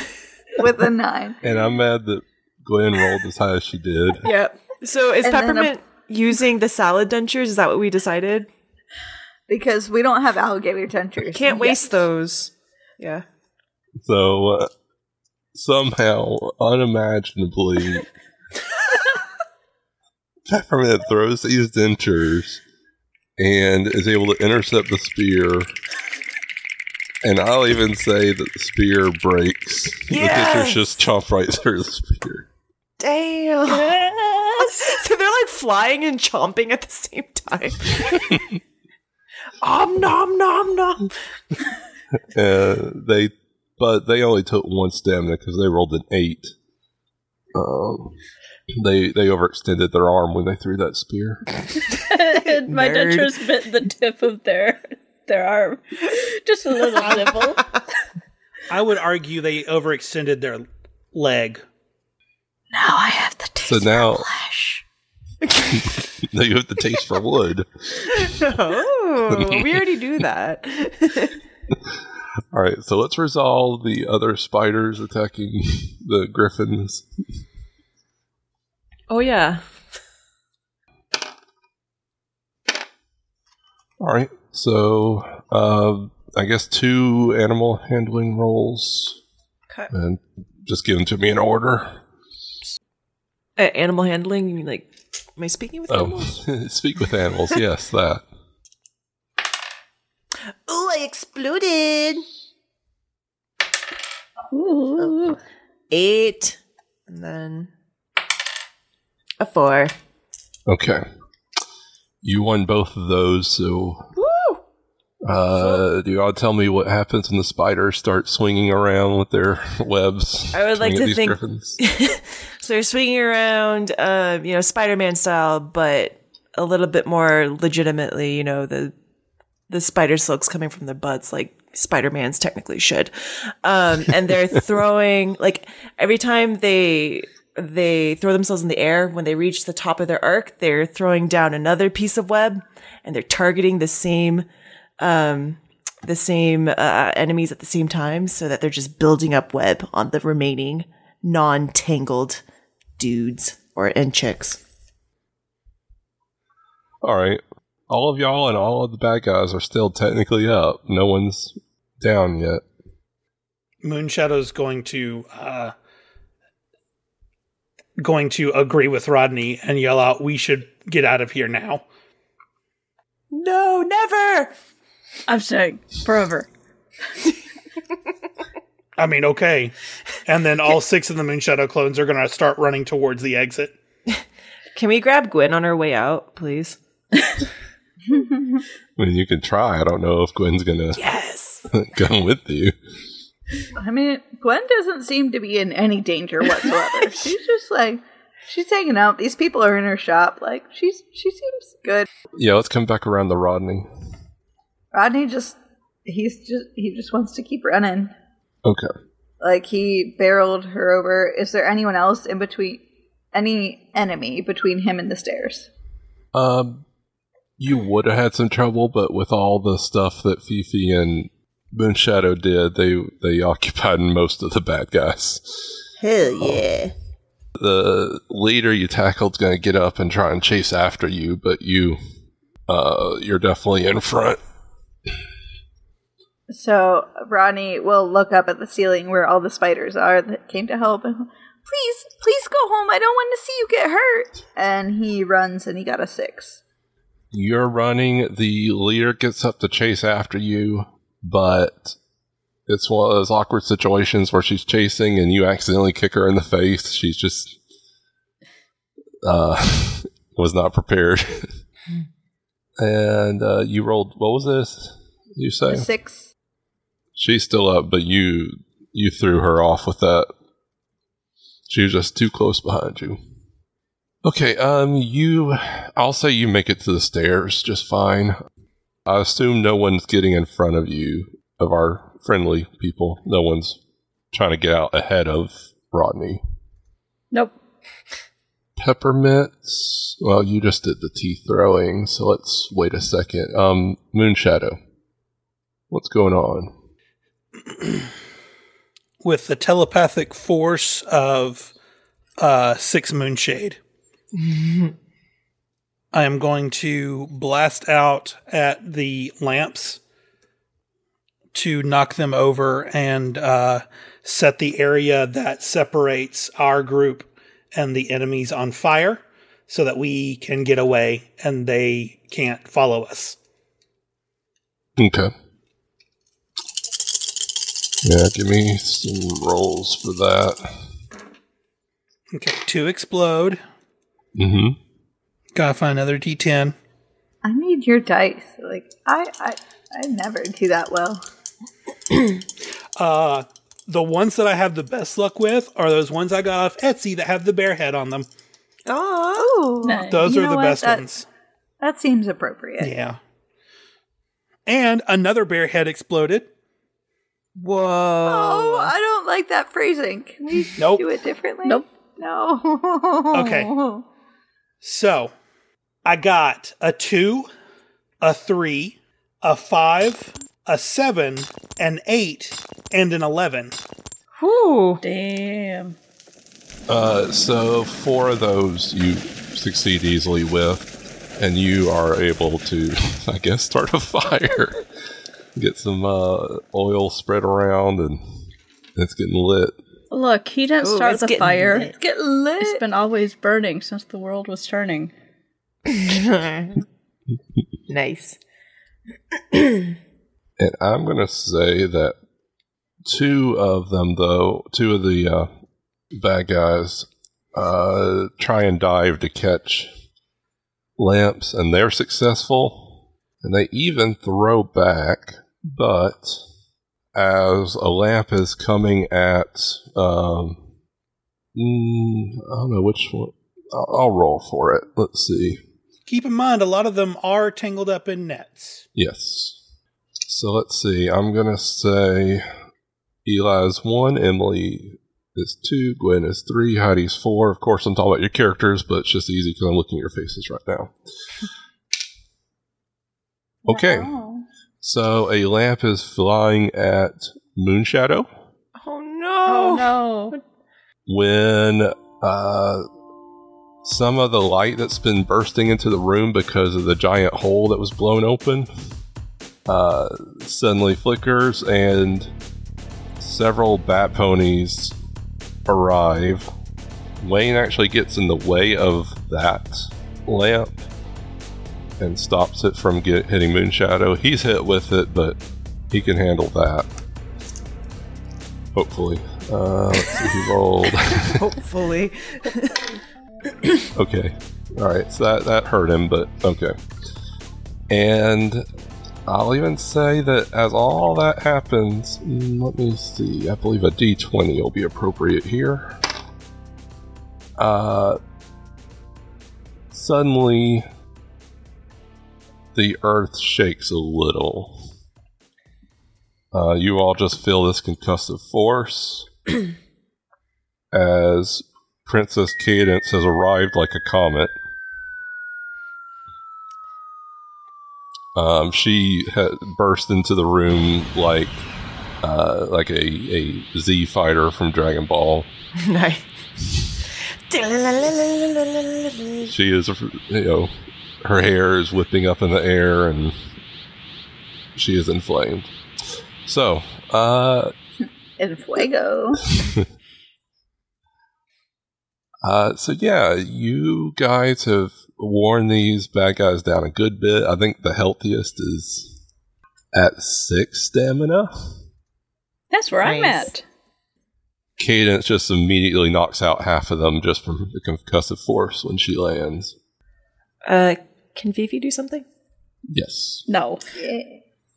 with a nine. and I'm mad that Gwen rolled as high as she did. Yep. So is And then a- Peppermint using the salad dentures? Is that what we decided? Because we don't have alligator dentures. Can't waste yet. those. Yeah. So uh, somehow, unimaginably, Peppermint throws these dentures and is able to intercept the spear. And I'll even say that the spear breaks. The Yes! dentures just chomp right through the spear. Damn. Yes. so they're like flying and chomping at the same time. Om nom nom nom. Uh, they, but they only took one stamina because they rolled an eight. Um, they they overextended their arm when they threw that spear. and my Nerd. dentures bit the tip of their their arm. Just a little nibble. I would argue they overextended their leg. Now I have the taste So now, flesh. now you have the taste for wood. Oh, we already do that. All right, so let's resolve the other spiders attacking the griffins. Oh yeah. All right, so uh, I guess two animal handling rolls, Okay. and just give them to me in order. Uh, animal handling. You mean like? Am I speaking with Oh, animals? speak with animals. Yes, that. Oh, I exploded. Ooh. Eight, and then a four. Okay, you won both of those. So, Woo! uh, do you all tell me what happens when the spiders start swinging around with their webs? I would like to think- So they're swinging around, uh, you know, Spider-Man style, but a little bit more legitimately. You know, the the spider silks coming from their butts, like Spider-Man's technically should. Um, and they're throwing like every time they they throw themselves in the air. When they reach the top of their arc, they're throwing down another piece of web and they're targeting the same, um, the same uh, enemies at the same time so that they're just building up web on the remaining non-tangled dudes or and chicks. All right. All of y'all and all of the bad guys are still technically up. No one's down yet. Moonshadow's going to uh, going to agree with Rodney and yell out, "We should get out of here now." No, never. I'm saying forever. I mean, okay. And then all six of the Moonshadow clones are going to start running towards the exit. Can we grab Gwen on our way out, please? I mean, you can try. I don't know if Gwen's gonna Yes. come with you. I mean, Gwen doesn't seem to be in any danger whatsoever. she's just like she's hanging out. These people are in her shop. Like she's she seems good. Yeah, let's come back around to Rodney. Rodney just he's just he just wants to keep running. Okay. Like he barreled her over. Is there anyone else in between? Any enemy between him and the stairs? Um, you would have had some trouble, but with all the stuff that Fifi and Moonshadow did, they they occupied most of the bad guys. Hell yeah. The leader you tackled's going to get up and try and chase after you, but you, uh, you're definitely in front. So Ronnie will look up at the ceiling where all the spiders are that came to help. And please, please go home. I don't want to see you get hurt. And he runs, and he got a six. You're running. The leader gets up to chase after you, but it's one of those awkward situations where she's chasing and you accidentally kick her in the face. She's just uh, was not prepared. and uh, you rolled. What was this? You say A six. she's still up, but you you threw her off with that. She was just too close behind you. Okay, um, you, I'll say you make it to the stairs just fine. I assume no one's getting in front of you, of our friendly people. No one's trying to get out ahead of Rodney. Nope. Peppermints, well, you just did the teeth throwing, so let's wait a second. Um, Moonshadow, what's going on? With the telepathic force of uh, six Moonshade, I am going to blast out at the lamps to knock them over and uh, set the area that separates our group and the enemies on fire so that we can get away and they can't follow us. Okay. Yeah, give me some rolls for that. Okay, two explode. Mm-hmm. Gotta find another D10. I need your dice. Like I, I, I never do that well. Uh, the ones that I have the best luck with are those ones I got off Etsy that have the bear head on them. Oh, Nice. Those You are the what? best That- ones. that seems appropriate. Yeah. And another bear head exploded. Whoa. Oh, I don't like that phrasing. Can we Nope. do it differently? Nope. No. Okay. So I got a two, a three, a five, a seven, an eight, and an eleven. Whew. Damn. Uh, so four of those you succeed easily with, and you are able to, I guess, start a fire. Get some uh, oil spread around, and it's getting lit. Look, he didn't Ooh, start it's the getting fire. lit. Get lit. It's been always burning since the world was turning. nice. And I'm going to say that two of them, though, two of the uh, bad guys, uh, try and dive to catch lamps, and they're successful. And they even throw back, but as a lamp is coming at, um, mm, I don't know which one. I'll, I'll roll for it. Let's see. Keep in mind, a lot of them are tangled up in nets. Yes. So let's see. I'm gonna say Eli's one, Emily is two, Gwen is three, Heidi's four. Of course, I'm talking about your characters, but it's just easy because I'm looking at your faces right now. Okay, Wow. So a lamp is flying at Moonshadow Oh no! Oh no. when uh, some of the light that's been bursting into the room because of the giant hole that was blown open uh, suddenly flickers and several bat ponies arrive. Wayne actually gets in the way of that lamp and stops it from get, hitting Moonshadow. He's hit with it, but he can handle that. Hopefully. Uh, let's see, he rolled. Hopefully. Okay. All right. So that that hurt him, but okay. And I'll even say that as all that happens, mm, let me see. I believe a D20 will be appropriate here. Uh, suddenly, the earth shakes a little. Uh, you all just feel this concussive force as Princess Cadence has arrived like a comet. Um, she burst into the room like uh, like a, a Z fighter from Dragon Ball. nice. She is, you know, her hair is whipping up in the air and she is inflamed. So, uh, In fuego. Uh, so yeah, you guys have worn these bad guys down a good bit. I think the healthiest is at six stamina. That's where I'm at. Cadence just immediately knocks out half of them just from the concussive force when she lands. Uh, can Fifi do something? Yes. No.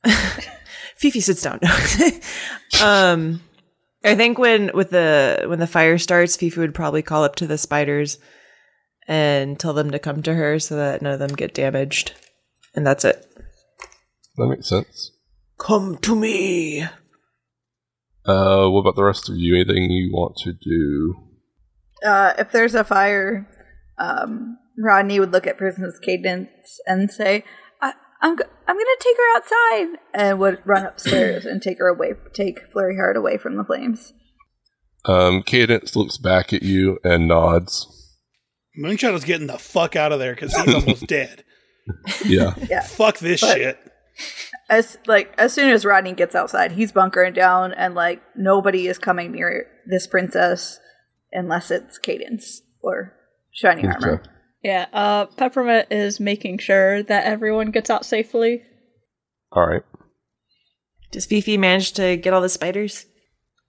Fifi sits down. um, I think when with the when the fire starts, Fifi would probably call up to the spiders and tell them to come to her so that none of them get damaged, and that's it. That makes sense. Come to me. Uh, what about the rest of you? Anything you want to do? Uh, if there's a fire, um, Rodney would look at Princess Cadence and say, I, "I'm go- I'm gonna take her outside," and would run upstairs and take her away, take Flurry Heart away from the flames. Um, Cadence looks back at you and nods. Moonshadow's getting the fuck out of there because he's almost dead. Yeah. Yeah, Fuck this But- shit. as like as soon as Rodney gets outside, he's bunkering down, and like nobody is coming near this princess unless it's Cadence or Shiny Armor. Okay. Yeah, uh, Peppermint is making sure that everyone gets out safely. All right. Does Fifi manage to get all the spiders?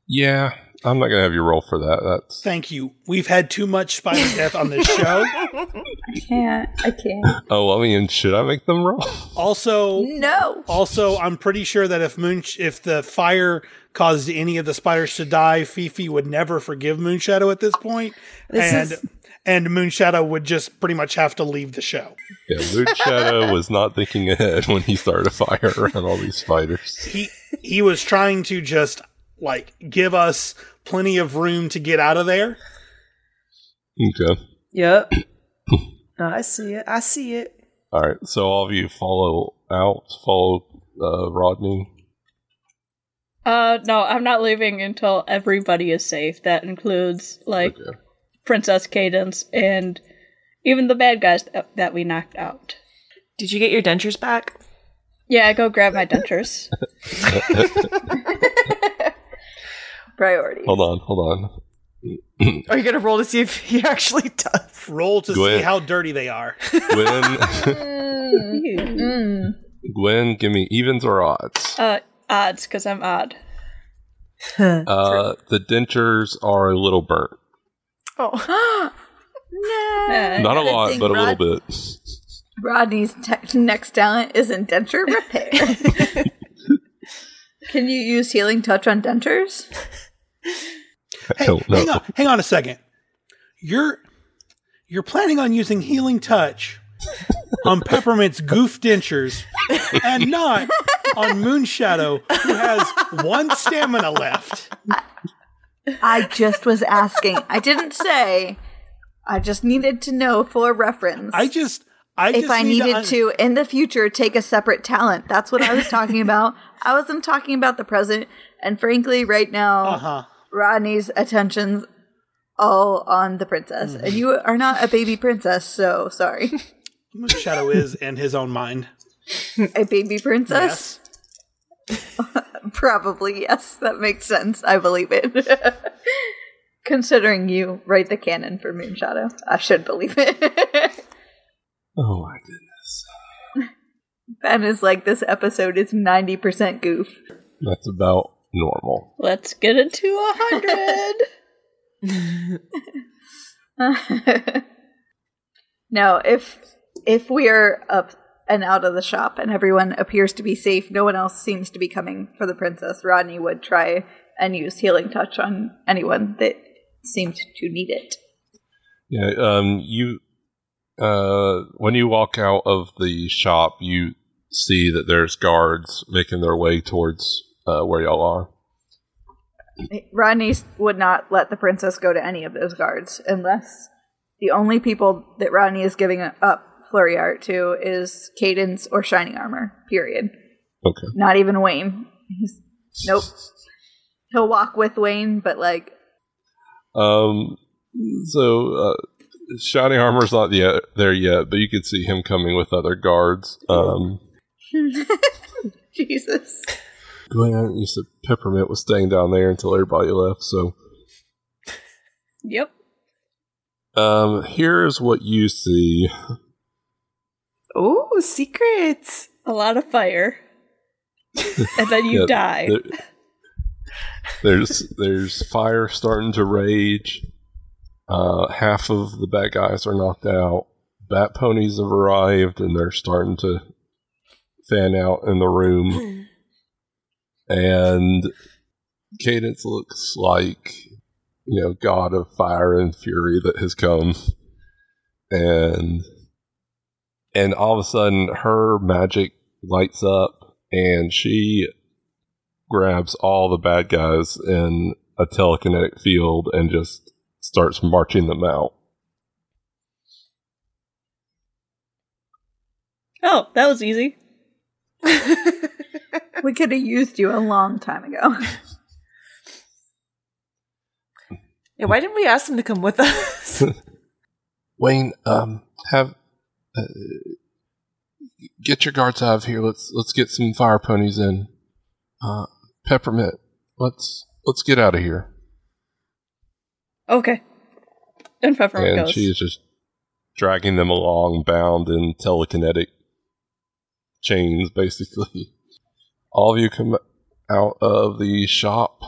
Yeah, I'm not gonna have you roll for that. That's Thank you. We've had too much spider death on this show. I can't. I can't. oh, I mean, should I make them roll? Also, No. also, I'm pretty sure that if Moon, if the fire caused any of the spiders to die, Fifi would never forgive Moonshadow at this point, This and is- and Moonshadow would just pretty much have to leave the show. Yeah, Moon Shadow was not thinking ahead when he started a fire around all these spiders. He he was trying to just like give us plenty of room to get out of there. Okay. Yep. no, I see it. I see it. All right. So all of you follow out, follow uh, Rodney. Uh, no, I'm not leaving until everybody is safe. That includes, like, Okay. Princess Cadence and even the bad guys that, that we knocked out. Did you get your dentures back? Yeah, I go grab my dentures. Priority. Hold on, hold on. Are you gonna roll to see if he actually does? Roll to Go see how dirty they are. Gwen, Mm. Gwen, give me evens or odds. Uh, odds, because I'm odd. Uh, the dentures are a little burnt. Oh, no. Not a lot, think but a little bit. Rodney's te- next talent is in denture repair. Can you use healing touch on dentures? I don't know. Hang on, hang on a second. You're you're planning on using healing touch on Peppermint's goof dentures and not on Moonshadow, who has one stamina left. I just was asking. I didn't say. I just needed to know for reference. I just, I if just I need needed un- to, in the future, take a separate talent. That's what I was talking about. I wasn't talking about the present. And frankly, right now, Uh-huh. Rodney's attention's all on the princess. Mm-hmm. And you are not a baby princess, so sorry. Shadow is in his own mind. a baby princess? Yes. Probably, yes. That makes sense. I believe it. Considering you write the canon for Moonshadow, I should believe it. Oh my goodness. ben is like, this episode is 90% goof. That's about normal. Let's get it to a hundred. now, if if we are up and out of the shop and everyone appears to be safe, no one else seems to be coming for the princess. Rodney would try and use healing touch on anyone that seemed to need it. Yeah, um, you, uh, when you walk out of the shop, you see that there's guards making their way towards uh, where y'all are. Rodney would not let the princess go to any of those guards unless the only people that Rodney is giving up Flurry Heart to is Cadence or Shining Armor. Period. Okay. Not even Wayne. He's nope. He'll walk with Wayne, but like Um, so, uh, Shining Armor's not yet there yet, but you can see him coming with other guards. Um, Jesus. Gwen, you said Peppermint was staying down there until everybody left, so yep. um, here's what you see. Oh, secrets. A lot of fire. and then you Yeah, die. there- there's there's fire starting to rage. Uh, half of the bad guys are knocked out. Bat ponies have arrived and they're starting to fan out in the room. and Cadence looks like you know god of fire and fury that has come, and and all of a sudden her magic lights up and she grabs all the bad guys in a telekinetic field and just starts marching them out. Oh, that was easy. We could have used you a long time ago. Yeah, why didn't we ask them to come with us? Wayne, um, have uh, get your guards out of here. Let's let's get some fire ponies in. Uh, Peppermint, let's let's get out of here. Okay. And Peppermint and goes. she is just dragging them along, bound in telekinetic chains, basically. All of you come out of the shop.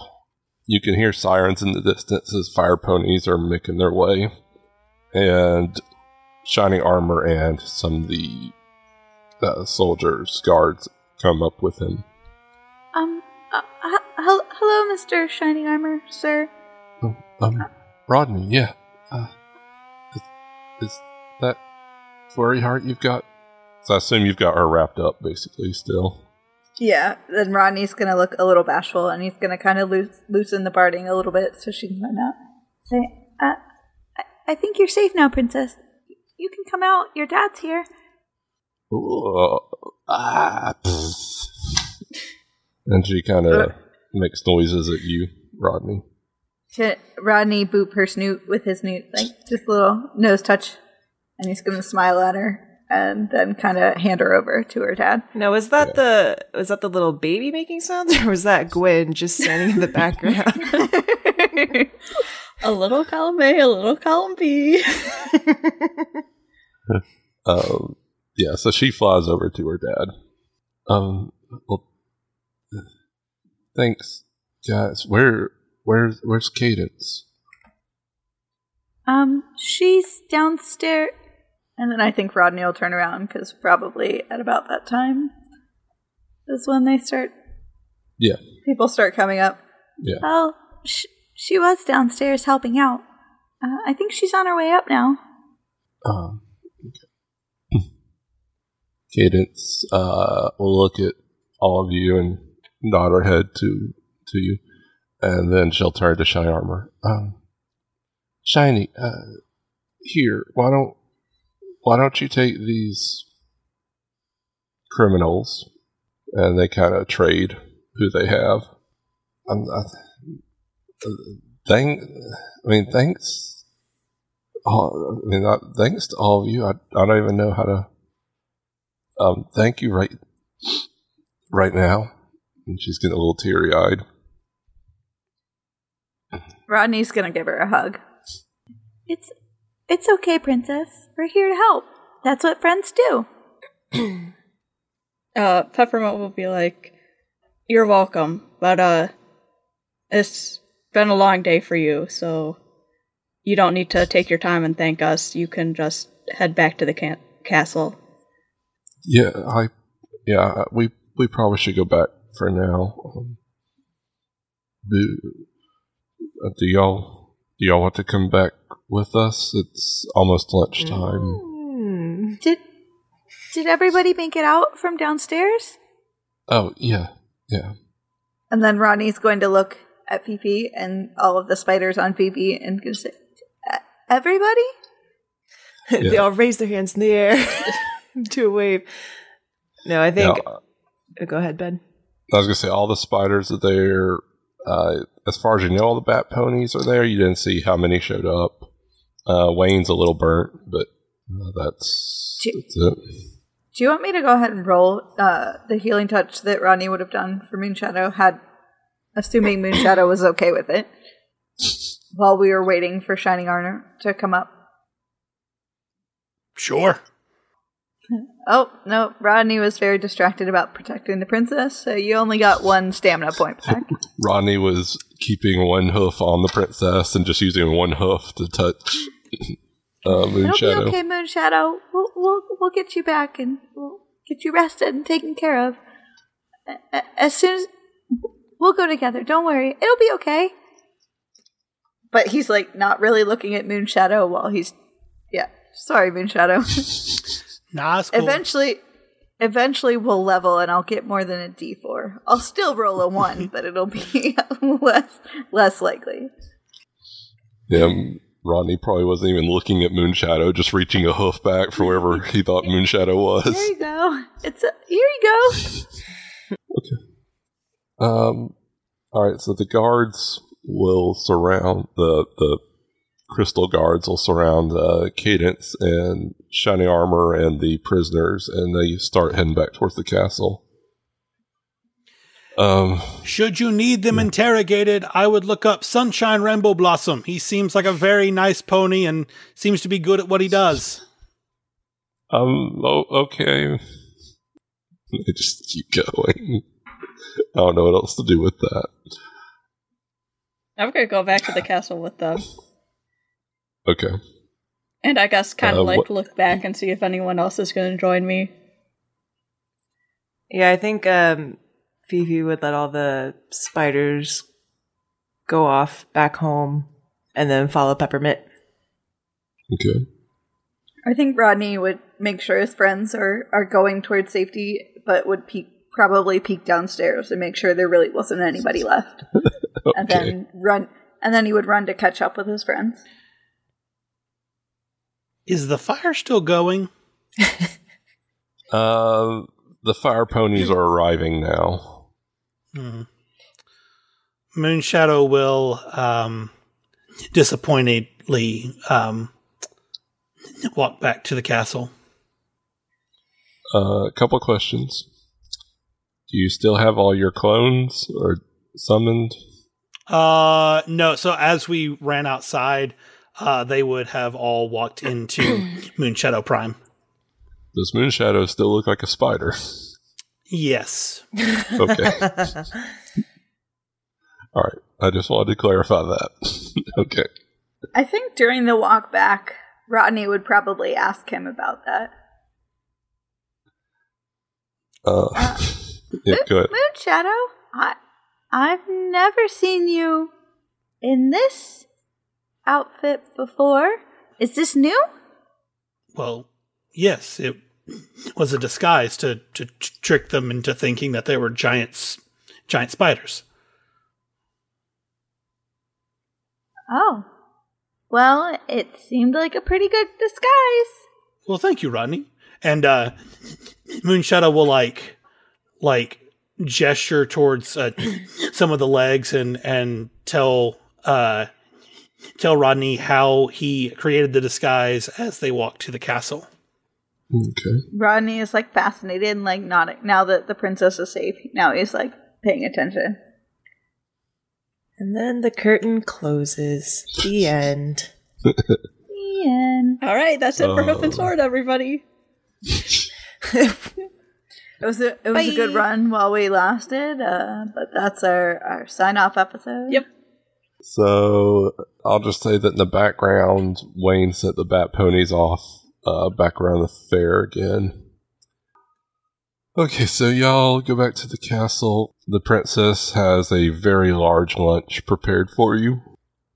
You can hear sirens in the distance as fire ponies are making their way. And shining armor and some of the uh, soldiers, guards, come up with him. Um, uh, h- hello, Mr. Shining Armor, sir. Oh, um, Rodney, yeah. Uh, is, is that flurry heart you've got? So I assume you've got her wrapped up, basically, still. Yeah, then Rodney's gonna look a little bashful and he's gonna kind of loose, loosen the parting a little bit so she can run out. Say, uh, I, I think you're safe now, Princess. You can come out. Your dad's here. Ooh, ah, and she kind of makes noises at you, Rodney. To Rodney boop her snoot with his snoot, like just a little nose touch, and he's gonna smile at her and then kind of hand her over to her dad. no, was that the was that the little baby making sounds, or was that Gwen just standing in the background? a little column A, a little column B. Um, yeah, so she flies over to her dad. Um, well, thanks, guys. Where, where's, where's Cadence? Um, she's downstairs. And then I think Rodney will turn around because probably at about that time is when they start. Yeah. People start coming up. Yeah. Oh, sh- she was downstairs helping out. Uh, I think she's on her way up now. Um, okay. Cadence uh, will look at all of you and nod her head to to you. and then she'll turn to Shiny Armor. Um, Shiny, uh, here, why don't why don't you take these criminals and they kind of trade who they have? Um, I, thank, I mean, thanks. All, I mean, thanks to all of you. I, I don't even know how to. Um, thank you right, right now. And she's getting a little teary eyed. Rodney's gonna give her a hug. It's it's okay, princess. We're here to help. That's what friends do. Uh, Peppermint will be like, "You're welcome, but uh, it's been a long day for you, so you don't need to take your time and thank us. You can just head back to the can- castle." Yeah, I, yeah, we we probably should go back for now. Um, do, uh, do y'all do y'all want to come back with us? It's almost lunchtime. Hmm. Did did everybody make it out from downstairs? Oh yeah, yeah. And then Rodney's going to look at Fifi and all of the spiders on Fifi and gonna say, "E- "Everybody." they all raise their hands in the air to a wave. No, I think. Now, oh, go ahead, Ben. I was gonna say all the spiders are there. Uh, as far as you know, all the bat ponies are there. You didn't see how many showed up. Uh, Wayne's a little burnt, but uh, that's, Two. that's it. Do you want me to go ahead and roll uh, the healing touch that Ronnie would have done for Moonshadow, had assuming Moonshadow was okay with it, while we were waiting for Shining Armor to come up? Sure. Oh no, Rodney was very distracted about protecting the princess, so you only got one stamina point back. Rodney was keeping one hoof on the princess and just using one hoof to touch uh, It'll be okay, Moonshadow. We'll, we'll we'll get you back and we'll get you rested and taken care of. As soon as we'll go together, don't worry. It'll be okay. But he's like not really looking at Moonshadow while he's yeah. Sorry, Moonshadow. Nah, it's cool. eventually, eventually we'll level and I'll get more than a D four. I'll still roll a one, but it'll be less less likely. Yeah, Rodney probably wasn't even looking at Moonshadow, just reaching a hoof back for wherever he thought Moonshadow was. There you go. It's a, here you go. Um, all right, so the guards will surround the the crystal guards will surround uh, Cadence and Shiny Armor and the prisoners, and they start heading back towards the castle. Um, Should you need them interrogated, I would look up Sunshine Rainbow Blossom. He seems like a very nice pony and seems to be good at what he does. um, oh, okay. They just keep going. I don't know what else to do with that. I'm gonna go back to the castle with them, Okay. and I guess kind of Uh, like what- look back and see if anyone else is gonna join me. Yeah, I think um, Fifi would let all the spiders go off back home and then follow Peppermint. Okay. I think Rodney would make sure his friends are, are going towards safety, but would peek probably peek downstairs and make sure there really wasn't anybody left, and then run. And then he would run to catch up with his friends. Is the fire still going? Uh, the fire ponies are arriving now. Hmm. Moonshadow will um, disappointedly um, walk back to the castle. Uh, a couple questions. Do you still have all your clones or summoned? Uh, no. So as we ran outside, uh, they would have all walked into Moonshadow Prime. Does Moonshadow still look like a spider? Yes. Okay. all right. I just wanted to clarify that. okay. I think during the walk back, Rodney would probably ask him about that. Uh, yeah, go ahead. Moonshadow, I I've never seen you in this outfit before. Is this new? Well, yes, it was a disguise to, to tr- trick them into thinking that they were giants, giant spiders. Oh. Well, it seemed like a pretty good disguise. Well, thank you, Rodney. And uh, Moonshadow will like like gesture towards uh, some of the legs and and tell uh, tell Rodney how he created the disguise as they walk to the castle. Okay. Rodney is like fascinated and like nodding. Now that the princess is safe, now he's like paying attention. And then the curtain closes. The end. Ian. All right, that's it for Hoof and Oh. Sword, everybody. It was a it was a good run while we lasted, uh, but that's our, our sign off episode. Yep. So I'll just say that in the background, Wayne sent the bat ponies off uh, back around the fair again. Okay, so y'all go back to the castle. The princess has a very large lunch prepared for you.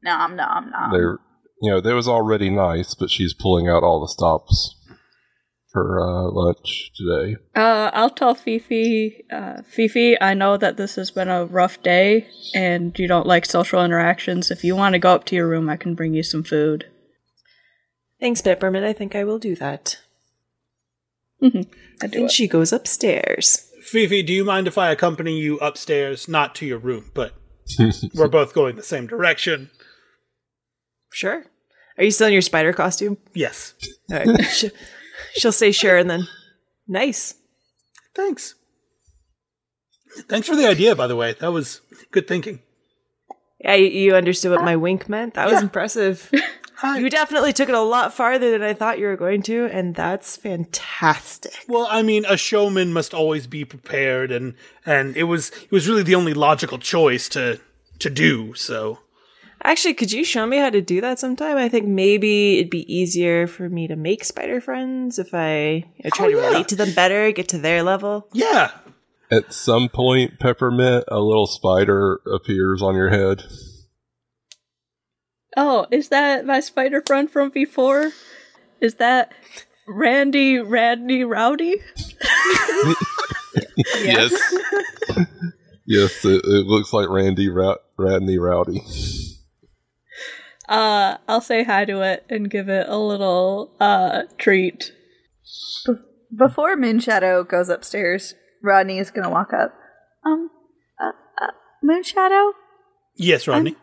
Nom nom nom. There, you know, that was already nice, but she's pulling out all the stops for uh, lunch today. Uh, I'll tell Fifi. Uh, Fifi, I know that this has been a rough day, and you don't like social interactions. If you want to go up to your room, I can bring you some food. Thanks, Peppermint. I think I will do that. I do And it. she goes upstairs. Fifi, do you mind if I accompany you upstairs, not to your room, but we're both going the same direction? Sure. Are you still in your spider costume? Yes. All right. She- She'll say sure and then nice. Thanks. Thanks for the idea, by the way. That was good thinking. Yeah, you- you understood what my wink meant. That was Yeah. impressive. Hi. You definitely took it a lot farther than I thought you were going to, and that's fantastic. Well, I mean, a showman must always be prepared, and and it was it was really the only logical choice to to do. So Actually, could you show me how to do that sometime? I think maybe it'd be easier for me to make spider friends if I, I try Oh, to yeah. relate to them better, get to their level. yeah, At some point, Peppermint, a little spider appears on your head. Oh, is that my spider friend from before? Is that Randy Randy Rowdy? Yes. yes, it, it looks like Randy Ra- Radney Rowdy. Uh, I'll say hi to it and give it a little uh treat. Before Moonshadow goes upstairs, Rodney is gonna walk up. Um, uh, uh, Moonshadow, yes, Rodney.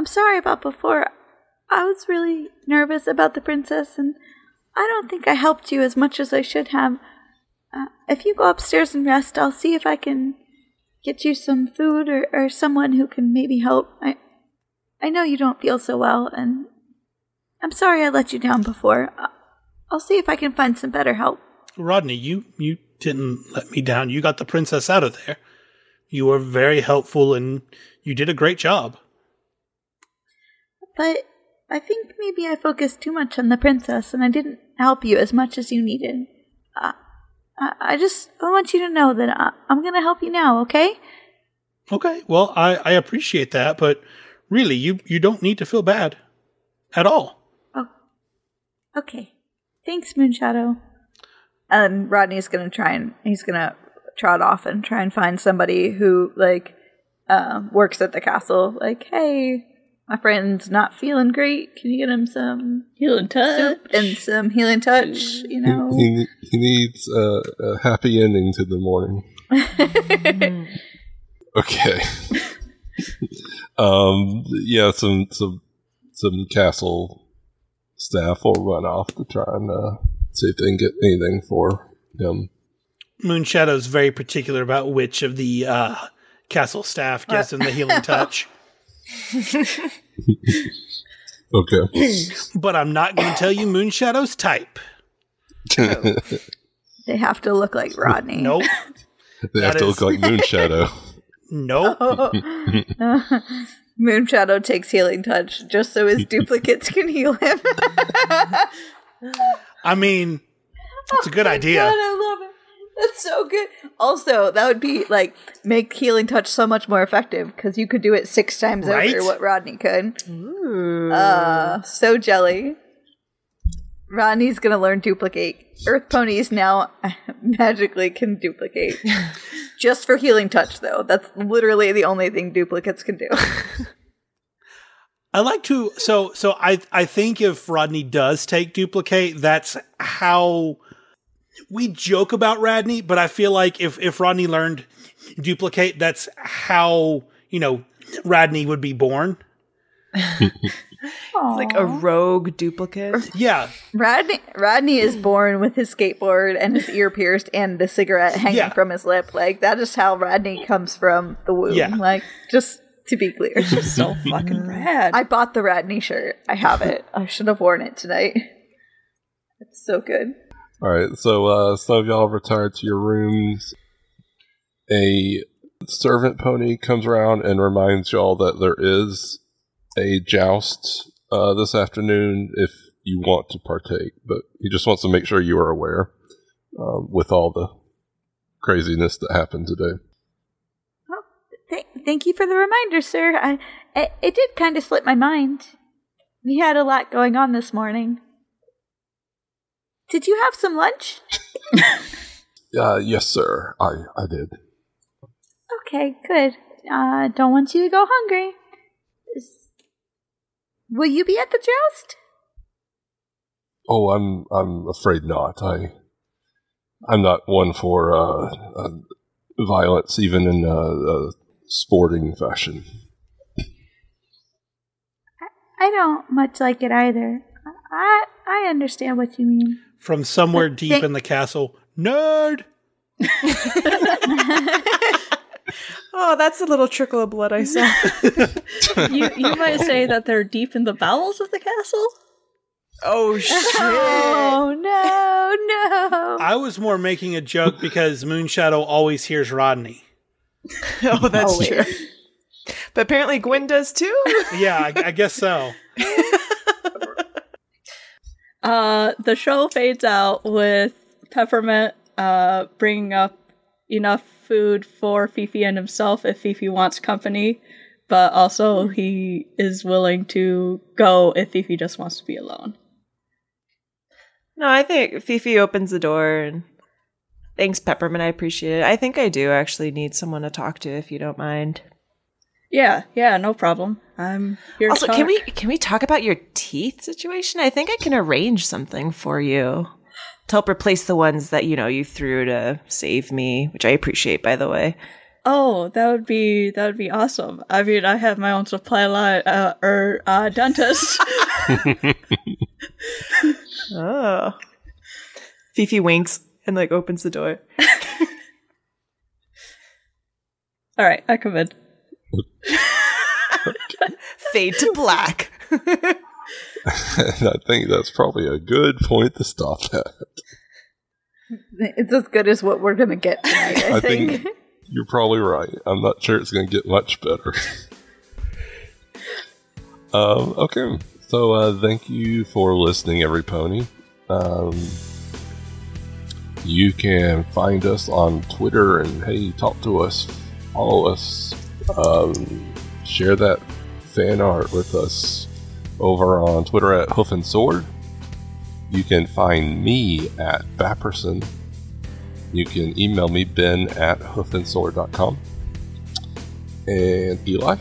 I'm sorry about before. I was really nervous about the princess, and I don't think I helped you as much as I should have. Uh, if you go upstairs and rest, I'll see if I can get you some food or, or someone who can maybe help. I, I know you don't feel so well, and I'm sorry I let you down before. I- I'll see if I can find some better help. Rodney, you you didn't let me down. You got the princess out of there. You were very helpful, and you did a great job. But I think maybe I focused too much on the princess and I didn't help you as much as you needed. Uh, I, I just I want you to know that I'm going to help you now, okay? Okay, well, I I appreciate that, but really, you you don't need to feel bad at all. Oh, okay. Thanks, Moonshadow. And Rodney's going to try and he's going to trot off and try and find somebody who like uh, works at the castle. Like, hey, my friend's not feeling great. Can you get him some Healing touch. soup and some healing touch? You know. He, he, he needs uh, a happy ending to the morning. Okay. um. Yeah. Some some some castle staff will run off to try and uh, see if they can get anything for him. Moonshadow's very particular about which of the uh, castle staff gives him the healing touch. Okay. But I'm not going to tell you Moonshadow's type. They have to look like Rodney. Nope. they have That to is- look like Moonshadow. Nope. Moonshadow takes healing touch just so his duplicates can heal him. I mean, it's a good idea. God, I love it. That's so good. Also, that would be like make healing touch so much more effective because you could do it six times Right? over what Rodney could. Ooh. Uh, so jelly. Rodney's gonna learn duplicate. Earth ponies now magically can duplicate. Just for healing touch, though. That's literally the only thing duplicates can do. I like to so so I I think if Rodney does take duplicate, that's how we joke about Rodney, but I feel like if if Rodney learned duplicate, that's how, you know, Rodney would be born. It's like a rogue duplicate. Yeah. Rodney, Rodney is born with his skateboard and his ear pierced and the cigarette hanging Yeah. from his lip. Like that is how Rodney comes from the womb. Yeah. Like just to be clear. It's just so fucking rad. I bought the Rodney shirt. I have it. I should have worn it tonight. It's so good. All right, so uh, some of y'all have retired to your rooms. A servant pony comes around and reminds y'all that there is a joust uh, this afternoon if you want to partake, but he just wants to make sure you are aware um, with all the craziness that happened today. Th- thank you for the reminder, sir. I, it, it did kind of slip my mind. We had a lot going on this morning. Did you have some lunch? Uh, yes, sir, I, I did. Okay, good. Uh, don't want you to go hungry. S- Will you be at the joust? Oh, I'm I'm afraid not. I I'm not one for uh, uh, violence, even in uh, uh, sporting fashion. I don't much like it either. I I understand what you mean. From somewhere deep Thank- in the castle. Nerd. Oh, that's a little trickle of blood I saw. you you might say that they're deep in the bowels of the castle. oh shit! Oh no, no. I was more making a joke because Moonshadow always hears Rodney. oh, that's Always. true. But apparently Gwen does too. Yeah, I, I guess so. Uh, the show fades out with Peppermint uh, bringing up enough food for Fifi and himself if Fifi wants company, but also he is willing to go if Fifi just wants to be alone. No, I think Fifi opens the door and thanks, Peppermint. I appreciate it. I think I do actually need someone to talk to if you don't mind. Yeah, yeah, no problem. I'm here Also, to talk. can we can we talk about your teeth situation? I think I can arrange something for you to help replace the ones that you know you threw to save me, which I appreciate, by the way. Oh, that would be that would be awesome. I mean, I have my own supply line uh, or uh, dentist. Oh, Fifi winks and like opens the door. All right, I come in. Fade to black. And I think that's probably a good point to stop at. It's as good as what we're gonna get tonight. I, I think. think you're probably right. I'm not sure it's going to get much better. um, okay, so uh, thank you for listening, every pony. Um, you can find us on Twitter and hey, talk to us, follow us, um, share that fan art with us over on Twitter at Hoof and Sword. You can find me at Bapperson. You can email me, ben at hoofandsword.com. And Eli?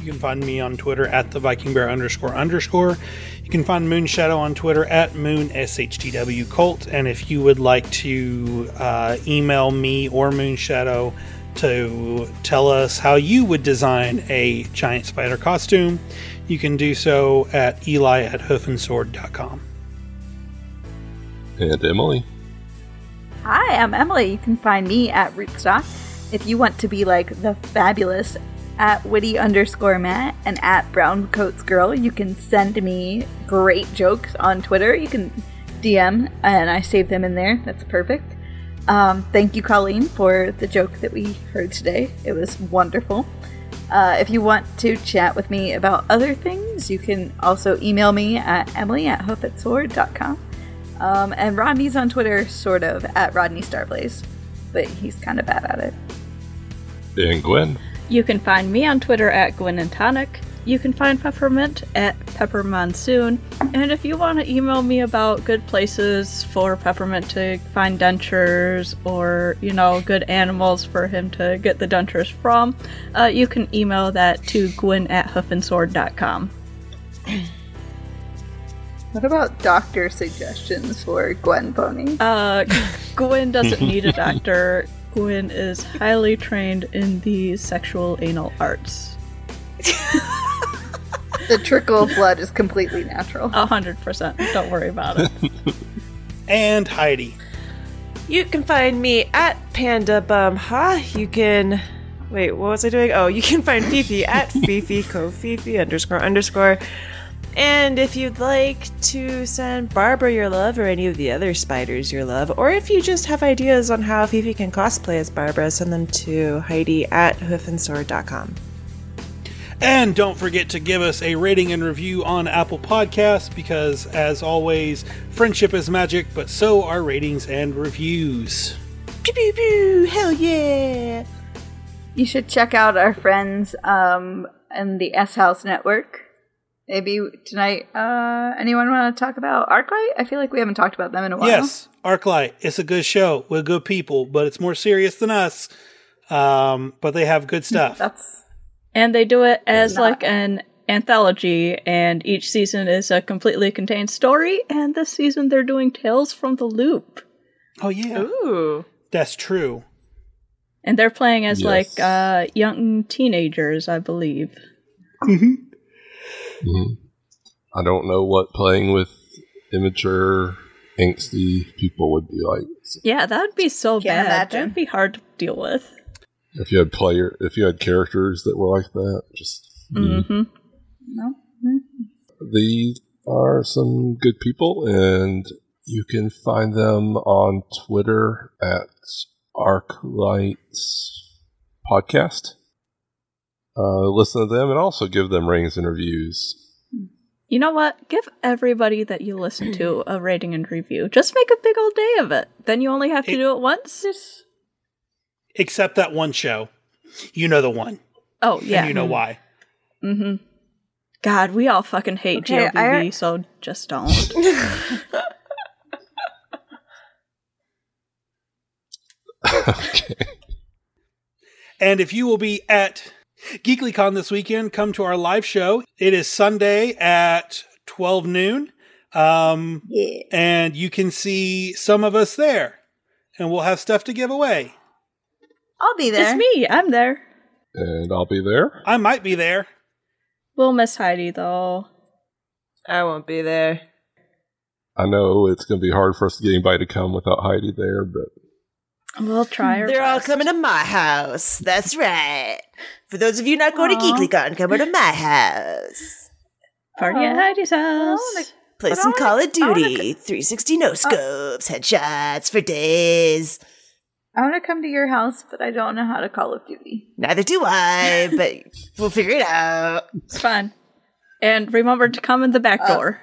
You can find me on Twitter at the Viking Bear underscore underscore. You can find Moonshadow on Twitter at Moon SHTW Cult. And if you would like to uh, email me or Moonshadow to tell us how you would design a giant spider costume, you can do so at eli at hoofandsword.com. And Emily? Hi, I'm Emily. You can find me at Rootstock. If you want to be like the fabulous at witty underscore Matt and at brown coats girl, you can send me great jokes on Twitter. You can DM and I save them in there. That's perfect. Um, thank you, Colleen, for the joke that we heard today. It was wonderful. Uh, if you want to chat with me about other things, you can also email me at emily at hoofandsword.com. Um, and Rodney's on Twitter, sort of, at Rodney Starblaze, but he's kind of bad at it. And Gwen? You can find me on Twitter at Gwen and Tonic. You can find Peppermint at Pepper Monsoon. And if you want to email me about good places for Peppermint to find dentures or, you know, good animals for him to get the dentures from, uh, you can email that to gwen at hoofandsword.com. What about doctor suggestions for Gwen Pony? Uh, Gwen doesn't need a doctor. Gwen is highly trained in the sexual anal arts. The trickle of blood is completely natural. A hundred percent. Don't worry about it. And Heidi. You can find me at Panda Bum Ha. You can wait, what was I doing? Oh, you can find Fifi at Fifi Kofifi underscore underscore. And if you'd like to send Barbara your love or any of the other spiders your love, or if you just have ideas on how Fifi can cosplay as Barbara, send them to Heidi at hoofandsword.com. And don't forget to give us a rating and review on Apple Podcasts because, as always, friendship is magic, but so are ratings and reviews. Pew pew pew! Hell yeah! You should check out our friends um, in the S House Network. Maybe tonight, uh, anyone want to talk about Arclight? I feel like we haven't talked about them in a while. Yes, Arclight. It's a good show with good people, but it's more serious than us. Um, but they have good stuff. That's And they do it as Not- like an anthology, and each season is a completely contained story. And this season they're doing Tales from the Loop, Oh yeah, Ooh. that's true. and they're playing as Yes. like uh, young teenagers, I believe. Mhm. I don't know what playing with immature, angsty people would be like. So Yeah, that would be so Can't bad. imagine. That'd be hard to deal with. If you had player, if you had characters that were like that, just hmm no. these are some good people, and you can find them on Twitter at ArcLight Podcast. Uh, listen to them and also give them ratings and reviews. You know what? Give everybody that you listen to a rating and review. Just make a big old day of it. Then you only have to It- do it once. Except that one show. You know the one. Oh yeah, And you know why. Mm-hmm. God, we all fucking hate Okay, GLBB, I- so just don't. okay. And if you will be at GeeklyCon this weekend, come to our live show. It is Sunday at 12 noon. Um, Yeah. and you can see some of us there. And we'll have stuff to give away. I'll be there. it's me. I'm there. And I'll be there. I might be there. We'll miss Heidi though. I won't be there. I know it's going to be hard for us to get anybody to come without Heidi there, but We'll try. Our They're all coming to my house. That's right. For those of you not going Aw. to GeeklyCon, come over to my house. Party at Aw. Heidi's house. wanna- Play some Call of I wanna Duty, 360 no uh, scopes, headshots for days. I want to come to your house, but I don't know how to Call of Duty. Neither do I, but we'll figure it out. It's fun. And remember to come in the back Uh, door.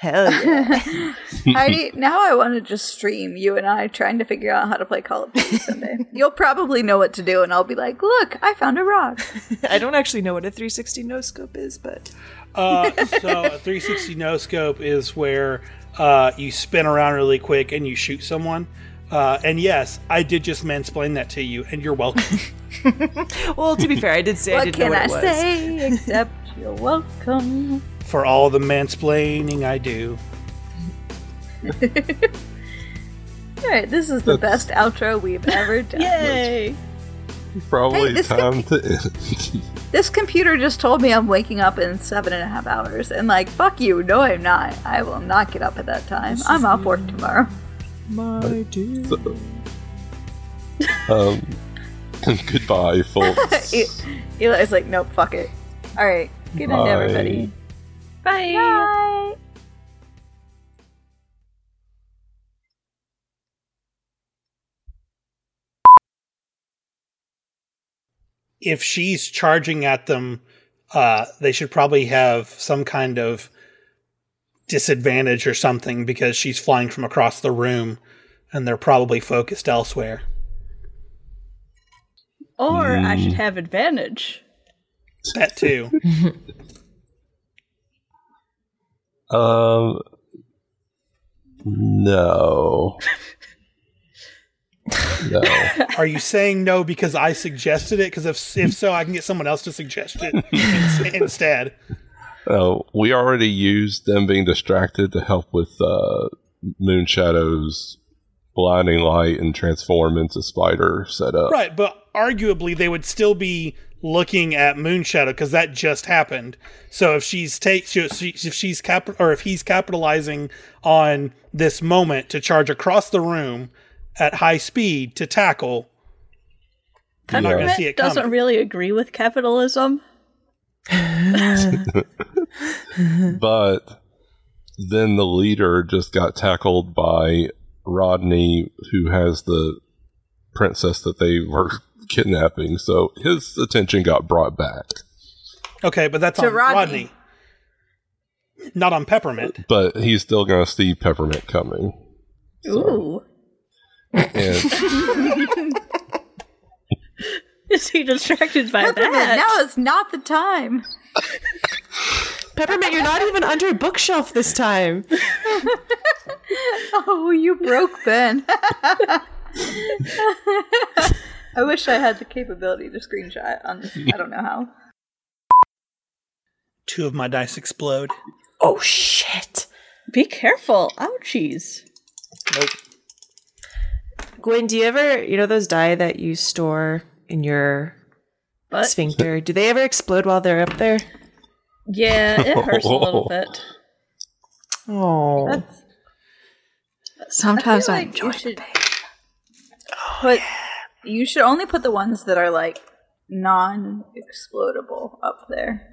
Hell yeah. Heidi, now I want to just stream you and I trying to figure out how to play Call of Duty someday. You'll probably know what to do, and I'll be like, "Look, I found a rock." I don't actually know what a 360 no scope is, but Uh, so a 360 no scope is where uh, you spin around really quick and you shoot someone. Uh, and yes, I did just mansplain that to you, and you're welcome. well, to be fair, I did say I what didn't can know I what it was. say except you're welcome? for all the mansplaining I do. All right, this is the That's- best outro we've ever done. Yay! probably Hey, this time to end. This computer just told me I'm waking up in seven and a half hours, and like, fuck you. No, I'm not. I will not get up at that time. I'm off work tomorrow. My dear. um, goodbye, folks. Eli's like, nope, fuck it. All right, good night, Bye. everybody. Bye. Bye. If she's charging at them, uh, they should probably have some kind of disadvantage or something because she's flying from across the room and they're probably focused elsewhere. Or I should Mm. have advantage. That too. Um, no. no. Are you saying no because I suggested it? Because if if so, I can get someone else to suggest it instead. Uh, we already used them being distracted to help with uh, Moonshadow's blinding light and transform into spider setup. Right, but arguably they would still be looking at Moonshadow because that just happened. So if she's take she, if she's cap or if he's capitalizing on this moment to charge across the room at high speed to tackle, you're not going to see it doesn't coming. really agree with capitalism. But then the leader just got tackled by Rodney, who has the princess that they were kidnapping. So his attention got brought back. Okay, but that's To on Rodney. Rodney. not on Peppermint. But he's still going to see Peppermint coming. Ooh. And Is he distracted by Peppermint, that? now is not the time. Peppermint, you're not even under a bookshelf this time. Oh, you broke Ben. I wish I had the capability to screenshot on this. I don't know how. Two of my dice explode. Oh shit. Be careful. Ouchies. Nope. Gwen, do you ever, you know, those die that you store in your But sphincter? Do they ever explode while they're up there? yeah, it hurts a little bit. Oh. That's Sometimes I I, feel enjoy like you should put. You should only put the ones that are like non-explodable up there.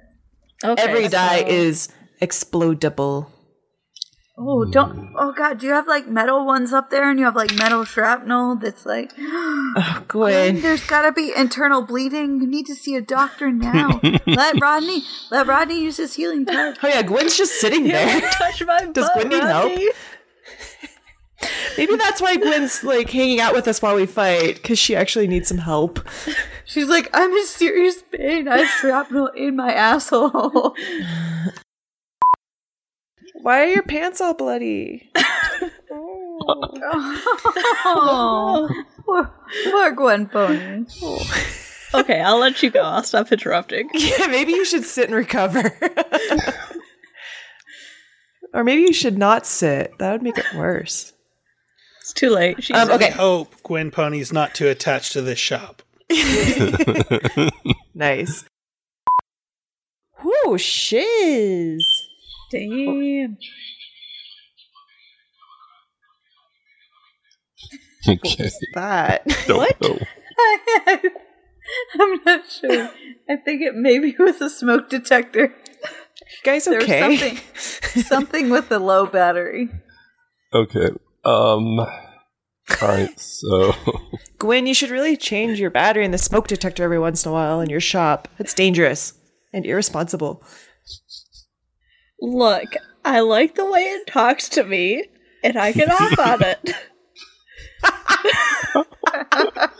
Okay, Every die so- is explodable. Oh, don't! Oh God, do you have like metal ones up there, and you have like metal shrapnel that's like? Oh, Gwen, Gwen. there's got to be internal bleeding. You need to see a doctor now. let Rodney, let Rodney use his healing touch. Oh yeah, Gwen's just sitting there. touch my Does Gwen need help? Maybe that's why Gwen's like hanging out with us while we fight, because she actually needs some help. She's like, I'm in serious pain. I have shrapnel in my asshole. Why are your pants all bloody? oh, poor, poor Gwen Pony. Okay, I'll let you go. I'll stop interrupting. Yeah, maybe you should sit and recover. or maybe you should not sit. That would make it worse. It's too late. She's Um, I okay. hope Gwen Pony's not too attached to this shop. Nice. Whoo, shiz. Damn. okay. That. Don't What? know. I'm not sure. I think it maybe was a smoke detector. You guys There okay? was something, something with the low battery. Okay. Um. All right. So Gwen, you should really change your battery in the smoke detector every once in a while in your shop. It's dangerous and irresponsible. Look, I like the way it talks to me, and I get off on it.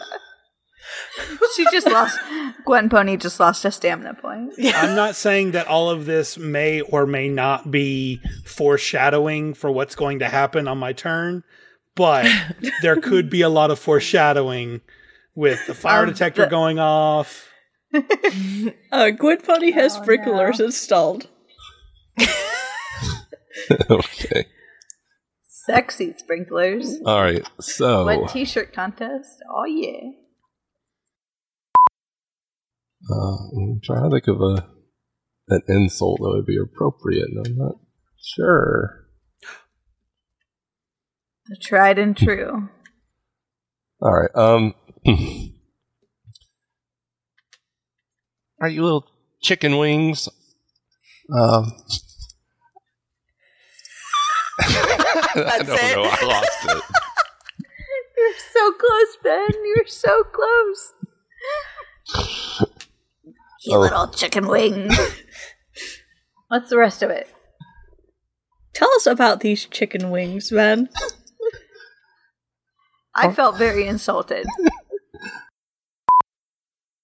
She just lost. Gwen Pony just lost a stamina point. I'm not saying that all of this may or may not be foreshadowing for what's going to happen on my turn, but there could be a lot of foreshadowing with the fire Um, detector the- going off. Uh, Gwen Pony has Oh, sprinklers installed. okay. Sexy sprinklers. All right. So Wet t-shirt contest. Oh yeah. uh, I'm trying to think of a an insult that would be appropriate, and I'm not sure. The tried and true. All right. Um. Are you little chicken wings? Um. I don't it. know. I lost it. You're so close, Ben. You're so close. you Oh. little chicken wing. What's the rest of it? Tell us about these chicken wings, Ben. I oh. felt very insulted.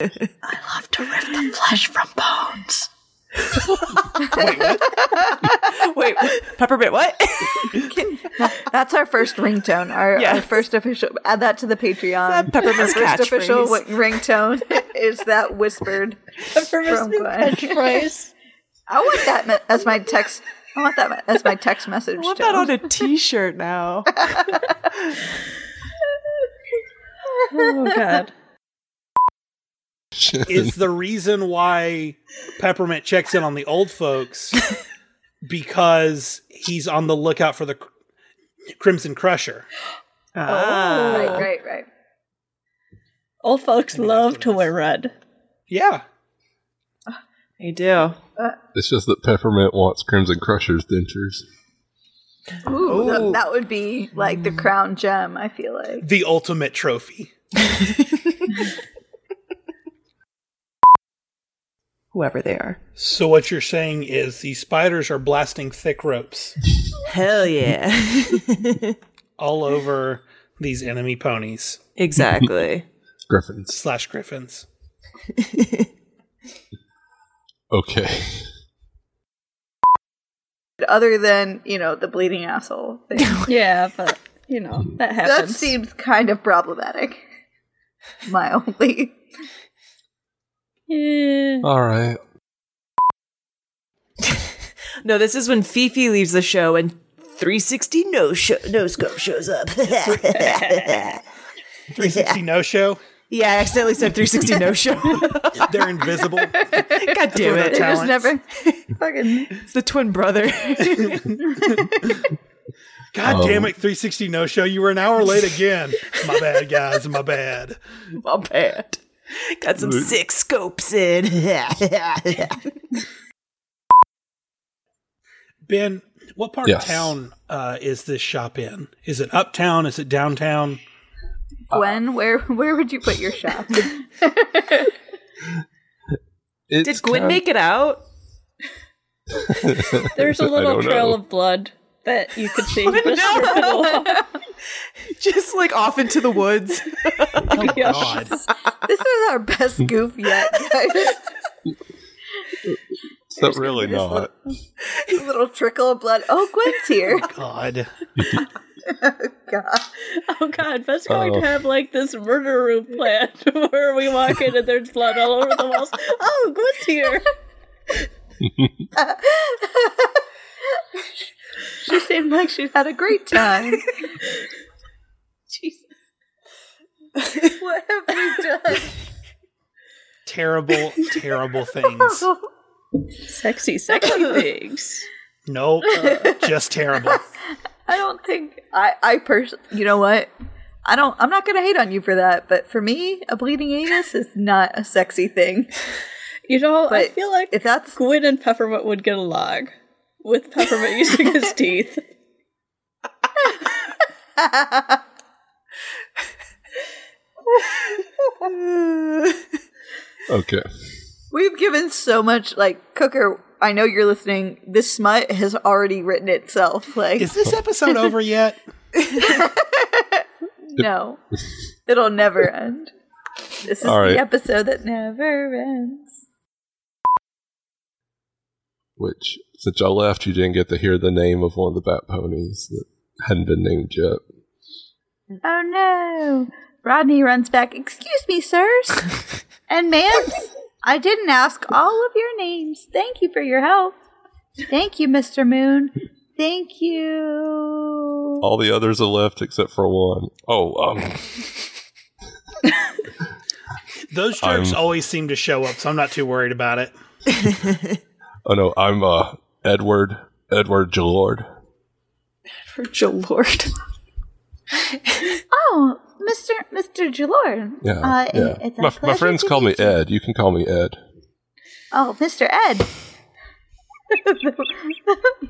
I love to rip the flesh from bones. Wait, what? Wait, Peppermint, what? That's our first ringtone. Our, our first official. Add that to the Patreon. that Peppermint's Our first official catchphrase. wi- ringtone is that whispered. Peppermint's From catchphrase. I want that me- as my text. I want that as my text message. I want tone. that on a t-shirt now. Oh god. Is the reason why Peppermint checks in on the old folks because he's on the lookout for the Crimson Crusher. Ah. Right, right, right. Old folks love to wear red. Yeah. They do. It's just that Peppermint wants Crimson Crusher's dentures. Ooh, th- Ooh. that would be like the crown gem. I feel like. The ultimate trophy. Whoever they are. So what you're saying is these spiders are blasting thick ropes Hell yeah. all over these enemy ponies exactly. Griffins. slash griffins. Okay. Other than you know the bleeding asshole thing, Yeah, but you know that happens. that seems kind of problematic. Mildly. Yeah. All right. No, this is when Fifi leaves the show and 360 no show no scope shows up. 360 no show. yeah, I accidentally said 360 no show. They're invisible. God damn their it. They just Talents. never fucking. It's the twin brother. God Oh. damn um, it, 360 no show. You were an hour late again. My bad, guys. My bad. My bad. Got some sick scopes in. Ben, what part Yes. of town uh, is this shop in? Is it uptown? Is it downtown? Gwen, where where would you put your shop? Did Gwen kind- make it out? There's a little trail know. of blood that you could see. whispered along. Just like off into the woods. Oh, Yeah. God. this is our best goof yet, guys. It's really not. A little trickle of blood. Oh, Gwen's here. God. Oh God. Oh god, Beth's going Oh. to have like this murder room plan where we walk in and there's blood all over the walls. Oh, Gwen's here. She seemed like she had a great time. Jesus. What have we done? Terrible, terrible things. Sexy, sexy things. Nope. Just terrible. I don't think I I personally. You know what? I don't. I'm not gonna hate on you for that, but for me, a bleeding anus is not a sexy thing. You know, I feel like If that's Gwen and Peppermint would get along with Peppermint using his teeth. Okay. we've given so much, like Cooker. I know you're listening. This smut has already written itself. Like Is this episode over yet? no, it'll never end. This is All right. the episode that never ends. Which, since y'all left, you didn't get to hear the name of one of the bat ponies that hadn't been named yet. Oh no! Rodney runs back. Excuse me, sirs and ma'ams. I didn't ask all of your names. Thank you for your help. Thank you, Mr. Moon. Thank you. All the others are left except for one. Oh, um, Those jerks I'm- always seem to show up, so I'm not too worried about it. oh no, I'm uh Edward Edward Gelord. Edward Joe Lord. Oh, Mr. Mr. Jalord. Yeah, Uh, yeah. it- it's my, my friends call me you. Ed. You can call me Ed. Oh, Mr. Ed.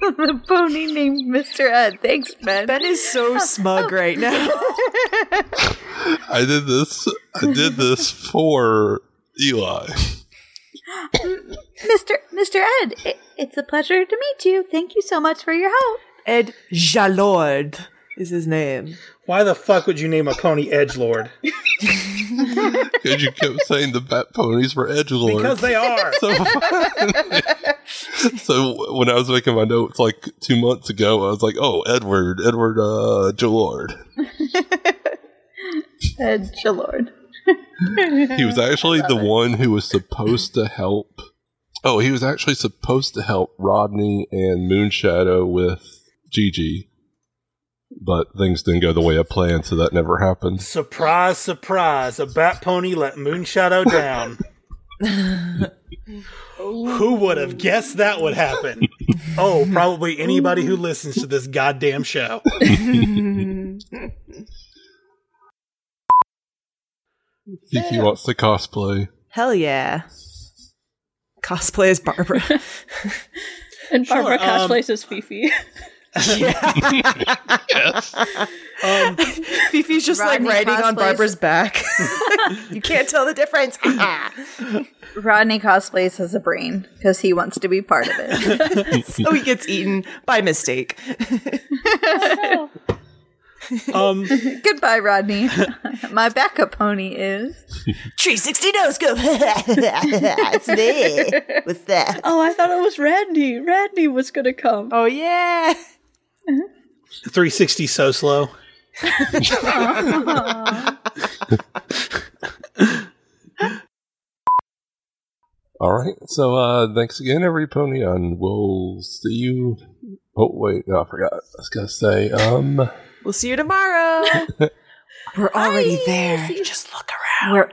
the pony named Mr. Ed. Thanks, Ben. Ben is so smug right now. I did this. I did this for Eli. Mr. Mr. Ed, it, it's a pleasure to meet you. Thank you so much for your help. Ed Jalord is his name. Why the fuck would you name a pony Edgelord? Because you kept saying the bat ponies were Edgelord. Because they are. so, so when I was making my notes like two months ago, I was like, "Oh, Edward, Edward, uh, Gelord." Ed Jalord. He was actually the one who was supposed to help Oh, he was actually supposed to help Rodney and Moonshadow with Gigi, but things didn't go the way I planned, so that never happened. Surprise, surprise! A bat pony let Moonshadow down. Who would have guessed that would happen? Oh, probably anybody who listens to this goddamn show. Fifi wants to cosplay. Hell yeah. Cosplay as Barbara. And Sure, Barbara um, cosplays as Fifi. Um, Fifi's just Rodney like riding on Barbara's back. you can't tell the difference. Rodney cosplays as a brain because he wants to be part of it. so he gets eaten by mistake. Um, Goodbye, Rodney. My backup pony is 360 no scope. it's me. What's that? Oh, I thought it was Randy. Randy was gonna come. Oh yeah. 360 so slow. All right. So uh thanks again, every pony, and we'll see you. Oh wait, no, I forgot. I was gonna say, um, We'll see you tomorrow. We're already there. Just look around. we're,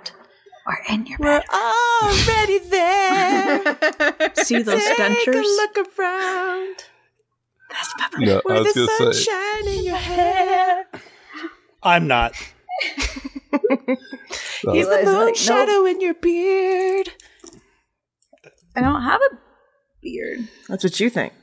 we're in your We're already there. See those Take a dentures? look around. no, I Where was the gonna say, sunshine in your hair. I'm not. He's the Eli's moon like, nope. shadow in your beard. I don't have a beard. That's what you think.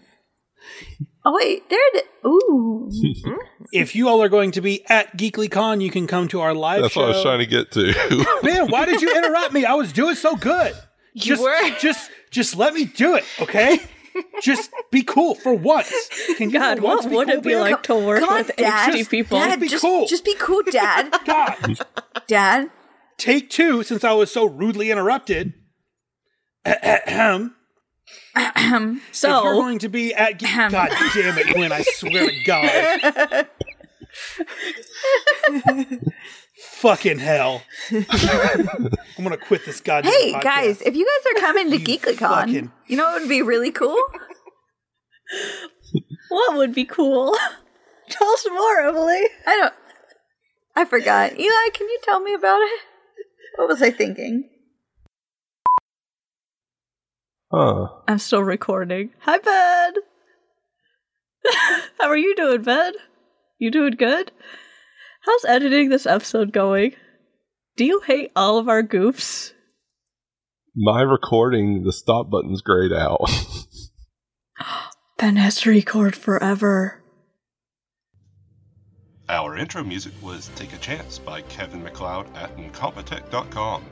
Oh wait, there it. Ooh, If you all are going to be at GeeklyCon, you can come to our live that's show. what I was trying to get to. Ben, why did you interrupt me? I was doing so good. You just, were? just, just let me do it, okay? just be cool for once. Can you God, what would cool, it be Ben? like to work come on, with Dad. HD people? Dad, be just, cool. just be cool, Dad. God, Dad, take two since I was so rudely interrupted. Ahem. If you're going to be at Ge- God damn it, Gwen, I swear to God. Fucking hell. I'm gonna quit this goddamn hey podcast. guys, if you guys are coming to You GeeklyCon, fucking- you know what would be really cool? what would be cool? Tell us more, Emily. I don't. I forgot. Eli, can you tell me about it? What was I thinking? Huh. I'm still recording. Hi, Ben. How are you doing, Ben? You doing good? How's editing this episode going? Do you hate all of our goofs? My recording, the stop button's grayed out. Ben has to record forever. Our intro music was Take a Chance by Kevin MacLeod at Incompetech.com.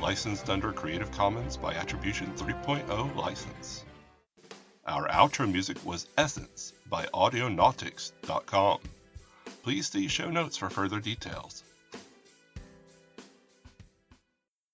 Licensed under Creative Commons by Attribution 3.0 license. Our outro music was Essence by Audionautix.com. Please see show notes for further details.